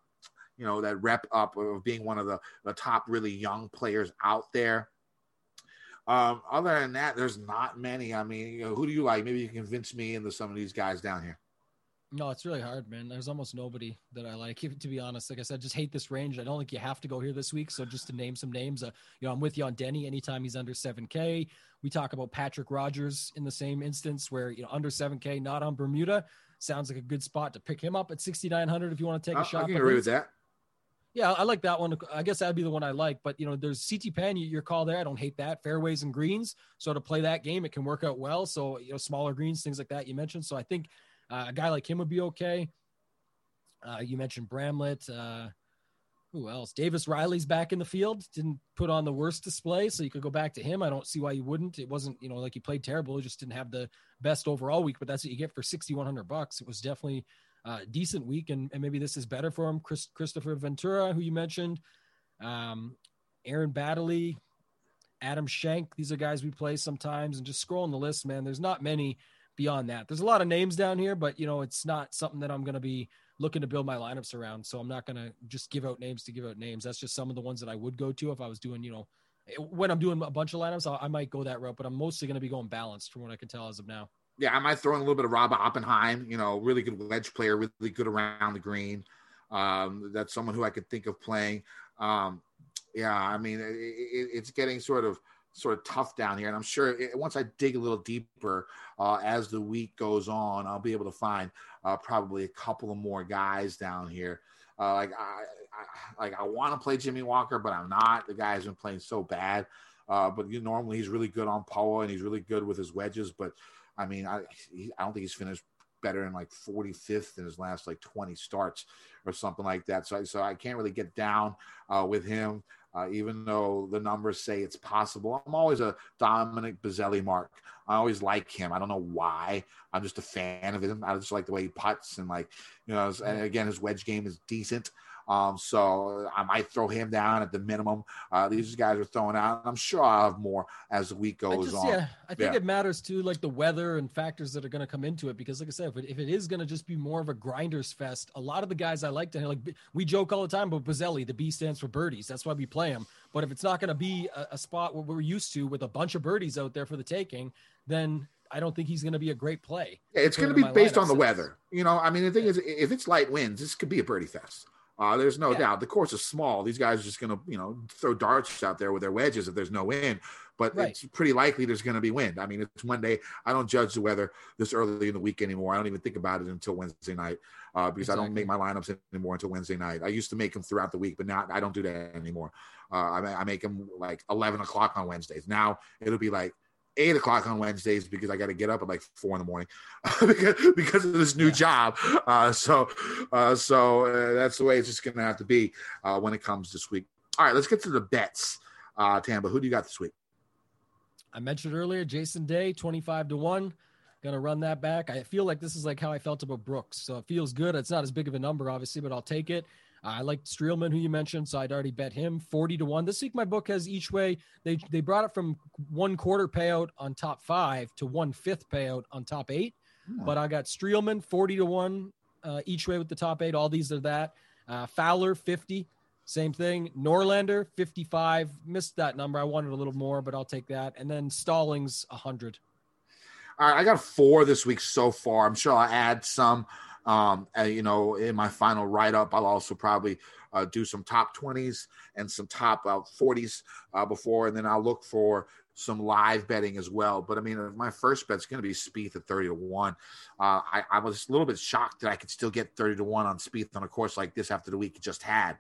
you know, that rep up of being one of the, the top really young players out there. Um, other than that, there's not many. I mean, you know, who do you like? Maybe you can convince me into some of these guys down here.
No, it's really hard, man. There's almost nobody that I like. To be honest, like I said, just hate this range. I don't think you have to go here this week. So just to name some names, uh, you know, I'm with you on Denny. Anytime he's under 7K, we talk about Patrick Rodgers in the same instance, where you know under 7K, not on Bermuda, sounds like a good spot to pick him up at 6,900 if you want to take a shot.
I can agree with that.
Yeah, I like that one. I guess that'd be the one I like. But you know, there's CT Pan, your call there. I don't hate that. Fairways and greens. So to play that game, it can work out well. So you know, smaller greens, things like that you mentioned. So I think uh, a guy like him would be okay. Uh, you mentioned Bramlett. Uh, who else? Davis Riley's back in the field. Didn't put on the worst display, so you could go back to him. I don't see why you wouldn't. It wasn't, you know, like he played terrible. He just didn't have the best overall week. But that's what you get for sixty one hundred bucks. It was definitely uh, decent week, and, and maybe this is better for him. Chris, Kristoffer Ventura, who you mentioned, um, Aaron Baddeley, Adam Schenk. These are guys we play sometimes, and just scrolling the list, man. There's not many beyond that. There's a lot of names down here, but you know, it's not something that I'm going to be looking to build my lineups around. So I'm not going to just give out names to give out names. That's just some of the ones that I would go to if I was doing, you know, when I'm doing a bunch of lineups, I, I might go that route, but I'm mostly going to be going balanced from what I can tell as of now.
Yeah, I might throw in a little bit of Rob Oppenheim, you know, really good wedge player, really good around the green. Um, that's someone who I could think of playing. Um, yeah, I mean, it, it, it's getting sort of sort of tough down here, and I'm sure it, once I dig a little deeper uh, as the week goes on, I'll be able to find uh, probably a couple of more guys down here. Uh, like I, I like I want to play Jimmy Walker, but I'm not. The guy has been playing so bad. Uh, but you, normally he's really good on power and he's really good with his wedges. But I mean, I he, I don't think he's finished better in like 45th in his last like 20 starts or something like that. So, so I can't really get down uh, with him, uh, even though the numbers say it's possible. I'm always a Dominic Bozzelli mark. I always like him. I don't know why. I'm just a fan of him. I just like the way he puts and like, you know, and again, his wedge game is decent. Um, so I might throw him down at the minimum. Uh, these guys are throwing out. I'm sure I'll have more as the week
I
goes
just,
on.
yeah, I think
Yeah.
it matters too, like the weather and factors that are going to come into it. Because, like I said, if it, if it is going to just be more of a grinders fest, a lot of the guys I like to like, we joke all the time about Bozzelli. The B stands for birdies. That's why we play him. But if it's not going to be a, a spot where we're used to with a bunch of birdies out there for the taking, then I don't think he's going to be a great play.
Yeah, it's going to be based on the weather. You know, I mean, the thing is, if it's light winds, this could be a birdie fest. Uh, there's no
Yeah.
doubt. The course is small. These guys are just going to, you know, throw darts out there with their wedges if there's no wind. But
Right.
it's pretty likely there's going to be wind. I mean, it's Monday. I don't judge the weather this early in the week anymore. I don't even think about it until Wednesday night uh, because I don't make my lineups anymore until Wednesday night. I used to make them throughout the week, but now I don't do that anymore. Uh, I, I make them like 11 o'clock on Wednesdays. Now it'll be like eight o'clock on Wednesdays because I got to get up at like four in the morning because, because of this new job. Uh, so, uh, so uh, that's the way it's just going to have to be uh, when it comes this week. All right, let's get to the bets. Uh, Tambo, who do you got this week?
I mentioned earlier, Jason Day, 25 to 1. Gonna run that back. I feel like this is like how I felt about Brooks. So it feels good. It's not as big of a number, obviously, but I'll take it. I like Streelman, who you mentioned, so I'd already bet him 40 to 1. This week my book has each way. They they brought it from one quarter payout on top five to one fifth payout on top eight. But I got Streelman 40 to 1 uh, each way with the top eight. All these are that. Uh, Fowler 50. Same thing. Norlander 55. Missed that number. I wanted a little more, but I'll take that. And then Stallings 100.
All right, I got four this week so far. I'm sure I'll add some. Um, you know, in my final write up, I'll also probably uh, do some top 20s and some top uh, 40s uh, before, and then I'll look for some live betting as well. But I mean, uh, my first bet's going to be Spieth at 30 to 1. Uh, I, I was a little bit shocked that I could still get 30 to 1 on Spieth on a course like this after the week it just had.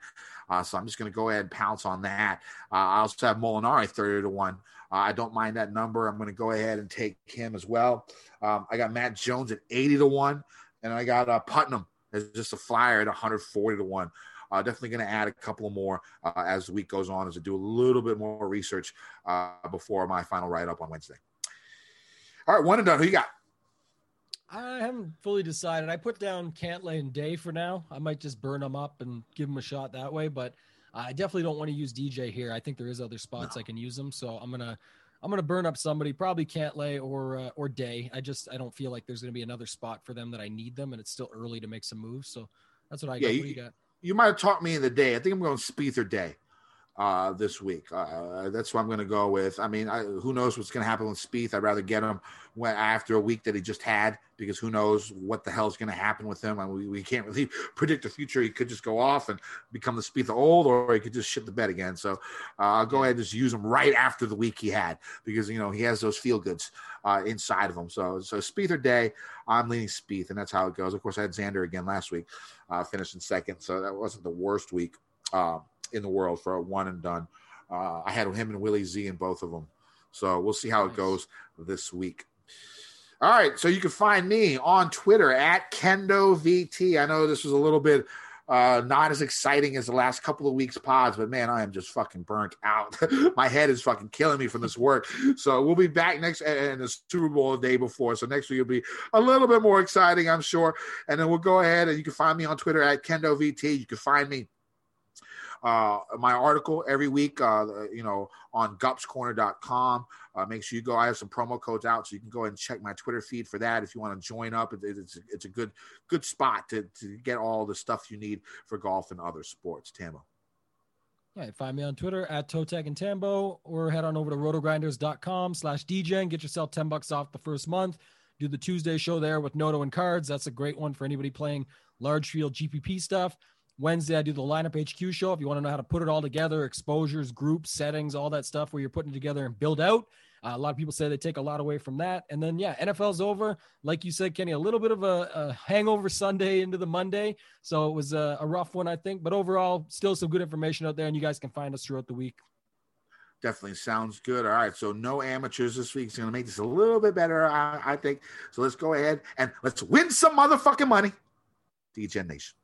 Uh, so I'm just going to go ahead and pounce on that. Uh, I also have Molinari 30 to 1. Uh, I don't mind that number. I'm going to go ahead and take him as well. Um, I got Matt Jones at 80 to 1, and I got uh, Putnam as just a flyer at 140 to 1. Uh, definitely going to add a couple more uh, as the week goes on as I do a little bit more research uh, before my final write up on Wednesday. All right, one and done. Who you got?
I haven't fully decided. I put down Cantlay and Day for now. I might just burn them up and give them a shot that way, but I definitely don't want to use DJ here. I think there is other spots I can use them, so I'm gonna I'm gonna burn up somebody, probably Cantlay or uh, or Day. I just I don't feel like there's gonna be another spot for them that I need them, and it's still early to make some moves. So that's what I got.
Yeah,
what
you-
you got?
you might have taught me in the day. I think I'm going Spieth Day uh, this week. Uh, that's what I'm going to go with. I mean, I, who knows what's going to happen with Spieth? I'd rather get him when, after a week that he just had because who knows what the hell's going to happen with him. I mean, we, we can't really predict the future. He could just go off and become the Spieth of old, or he could just shit the bed again. So uh, I'll go ahead and just use him right after the week he had because you know he has those feel goods uh, inside of him. So so Spieth or Day, I'm leaning Spieth, and that's how it goes. Of course, I had Xander again last week, uh, finished in second, so that wasn't the worst week. Um, in the world for a one and done. Uh, I had him and Willie Z in both of them. So we'll see how it goes this week. All right. So you can find me on Twitter at KendoVT. I know this was a little bit uh, not as exciting as the last couple of weeks pods, but man, I am just fucking burnt out. My head is fucking killing me from this work. So we'll be back next and the Super Bowl the day before. So next week will be a little bit more exciting, I'm sure. And then we'll go ahead and you can find me on Twitter at KendoVT. You can find me uh, my article every week, uh, you know, on gupscorner.com. Uh, make sure you go. I have some promo codes out, so you can go and check my Twitter feed for that if you want to join up. It, it's, it's a good good spot to, to get all the stuff you need for golf and other sports. Tambo.
Yeah, find me on Twitter at Totec and Tambo, or head on over to rotogrinders.com slash DJ and get yourself 10 bucks off the first month. Do the Tuesday show there with Noto and cards. That's a great one for anybody playing large field GPP stuff. Wednesday, I do the lineup HQ show. If you want to know how to put it all together, exposures, groups, settings, all that stuff where you're putting together and build out. Uh, a lot of people say they take a lot away from that. And then, yeah, NFL's over. Like you said, Kenny, a little bit of a, a hangover Sunday into the Monday. So it was a, a rough one, I think. But overall, still some good information out there. And you guys can find us throughout the week.
Definitely sounds good. All right. So no amateurs this week. It's going to make this a little bit better, I, I think. So let's go ahead and let's win some motherfucking money. DJ Nation.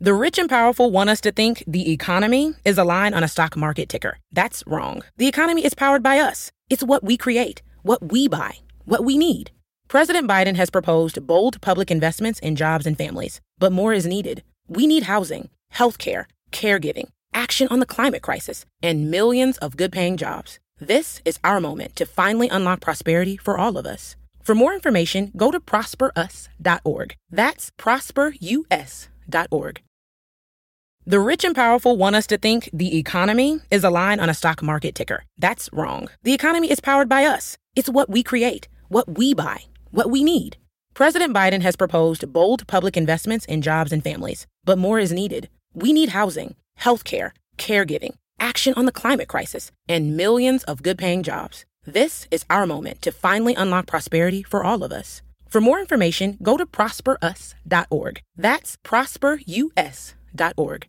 The rich and powerful want us to think the economy is a line on a stock market ticker. That's wrong. The economy is powered by us. It's what we create, what we buy, what we need. President Biden has proposed bold public investments in jobs and families, but more is needed. We need housing, healthcare, caregiving, action on the climate crisis, and millions of good paying jobs. This is our moment to finally unlock prosperity for all of us. For more information, go to prosperus.org. That's prosperus.org. The rich and powerful want us to think the economy is a line on a stock market ticker. That's wrong. The economy is powered by us. It's what we create, what we buy, what we need. President Biden has proposed bold public investments in jobs and families, but more is needed. We need housing, healthcare, caregiving, action on the climate crisis, and millions of good paying jobs. This is our moment to finally unlock prosperity for all of us. For more information, go to prosperus.org. That's prosperus.org.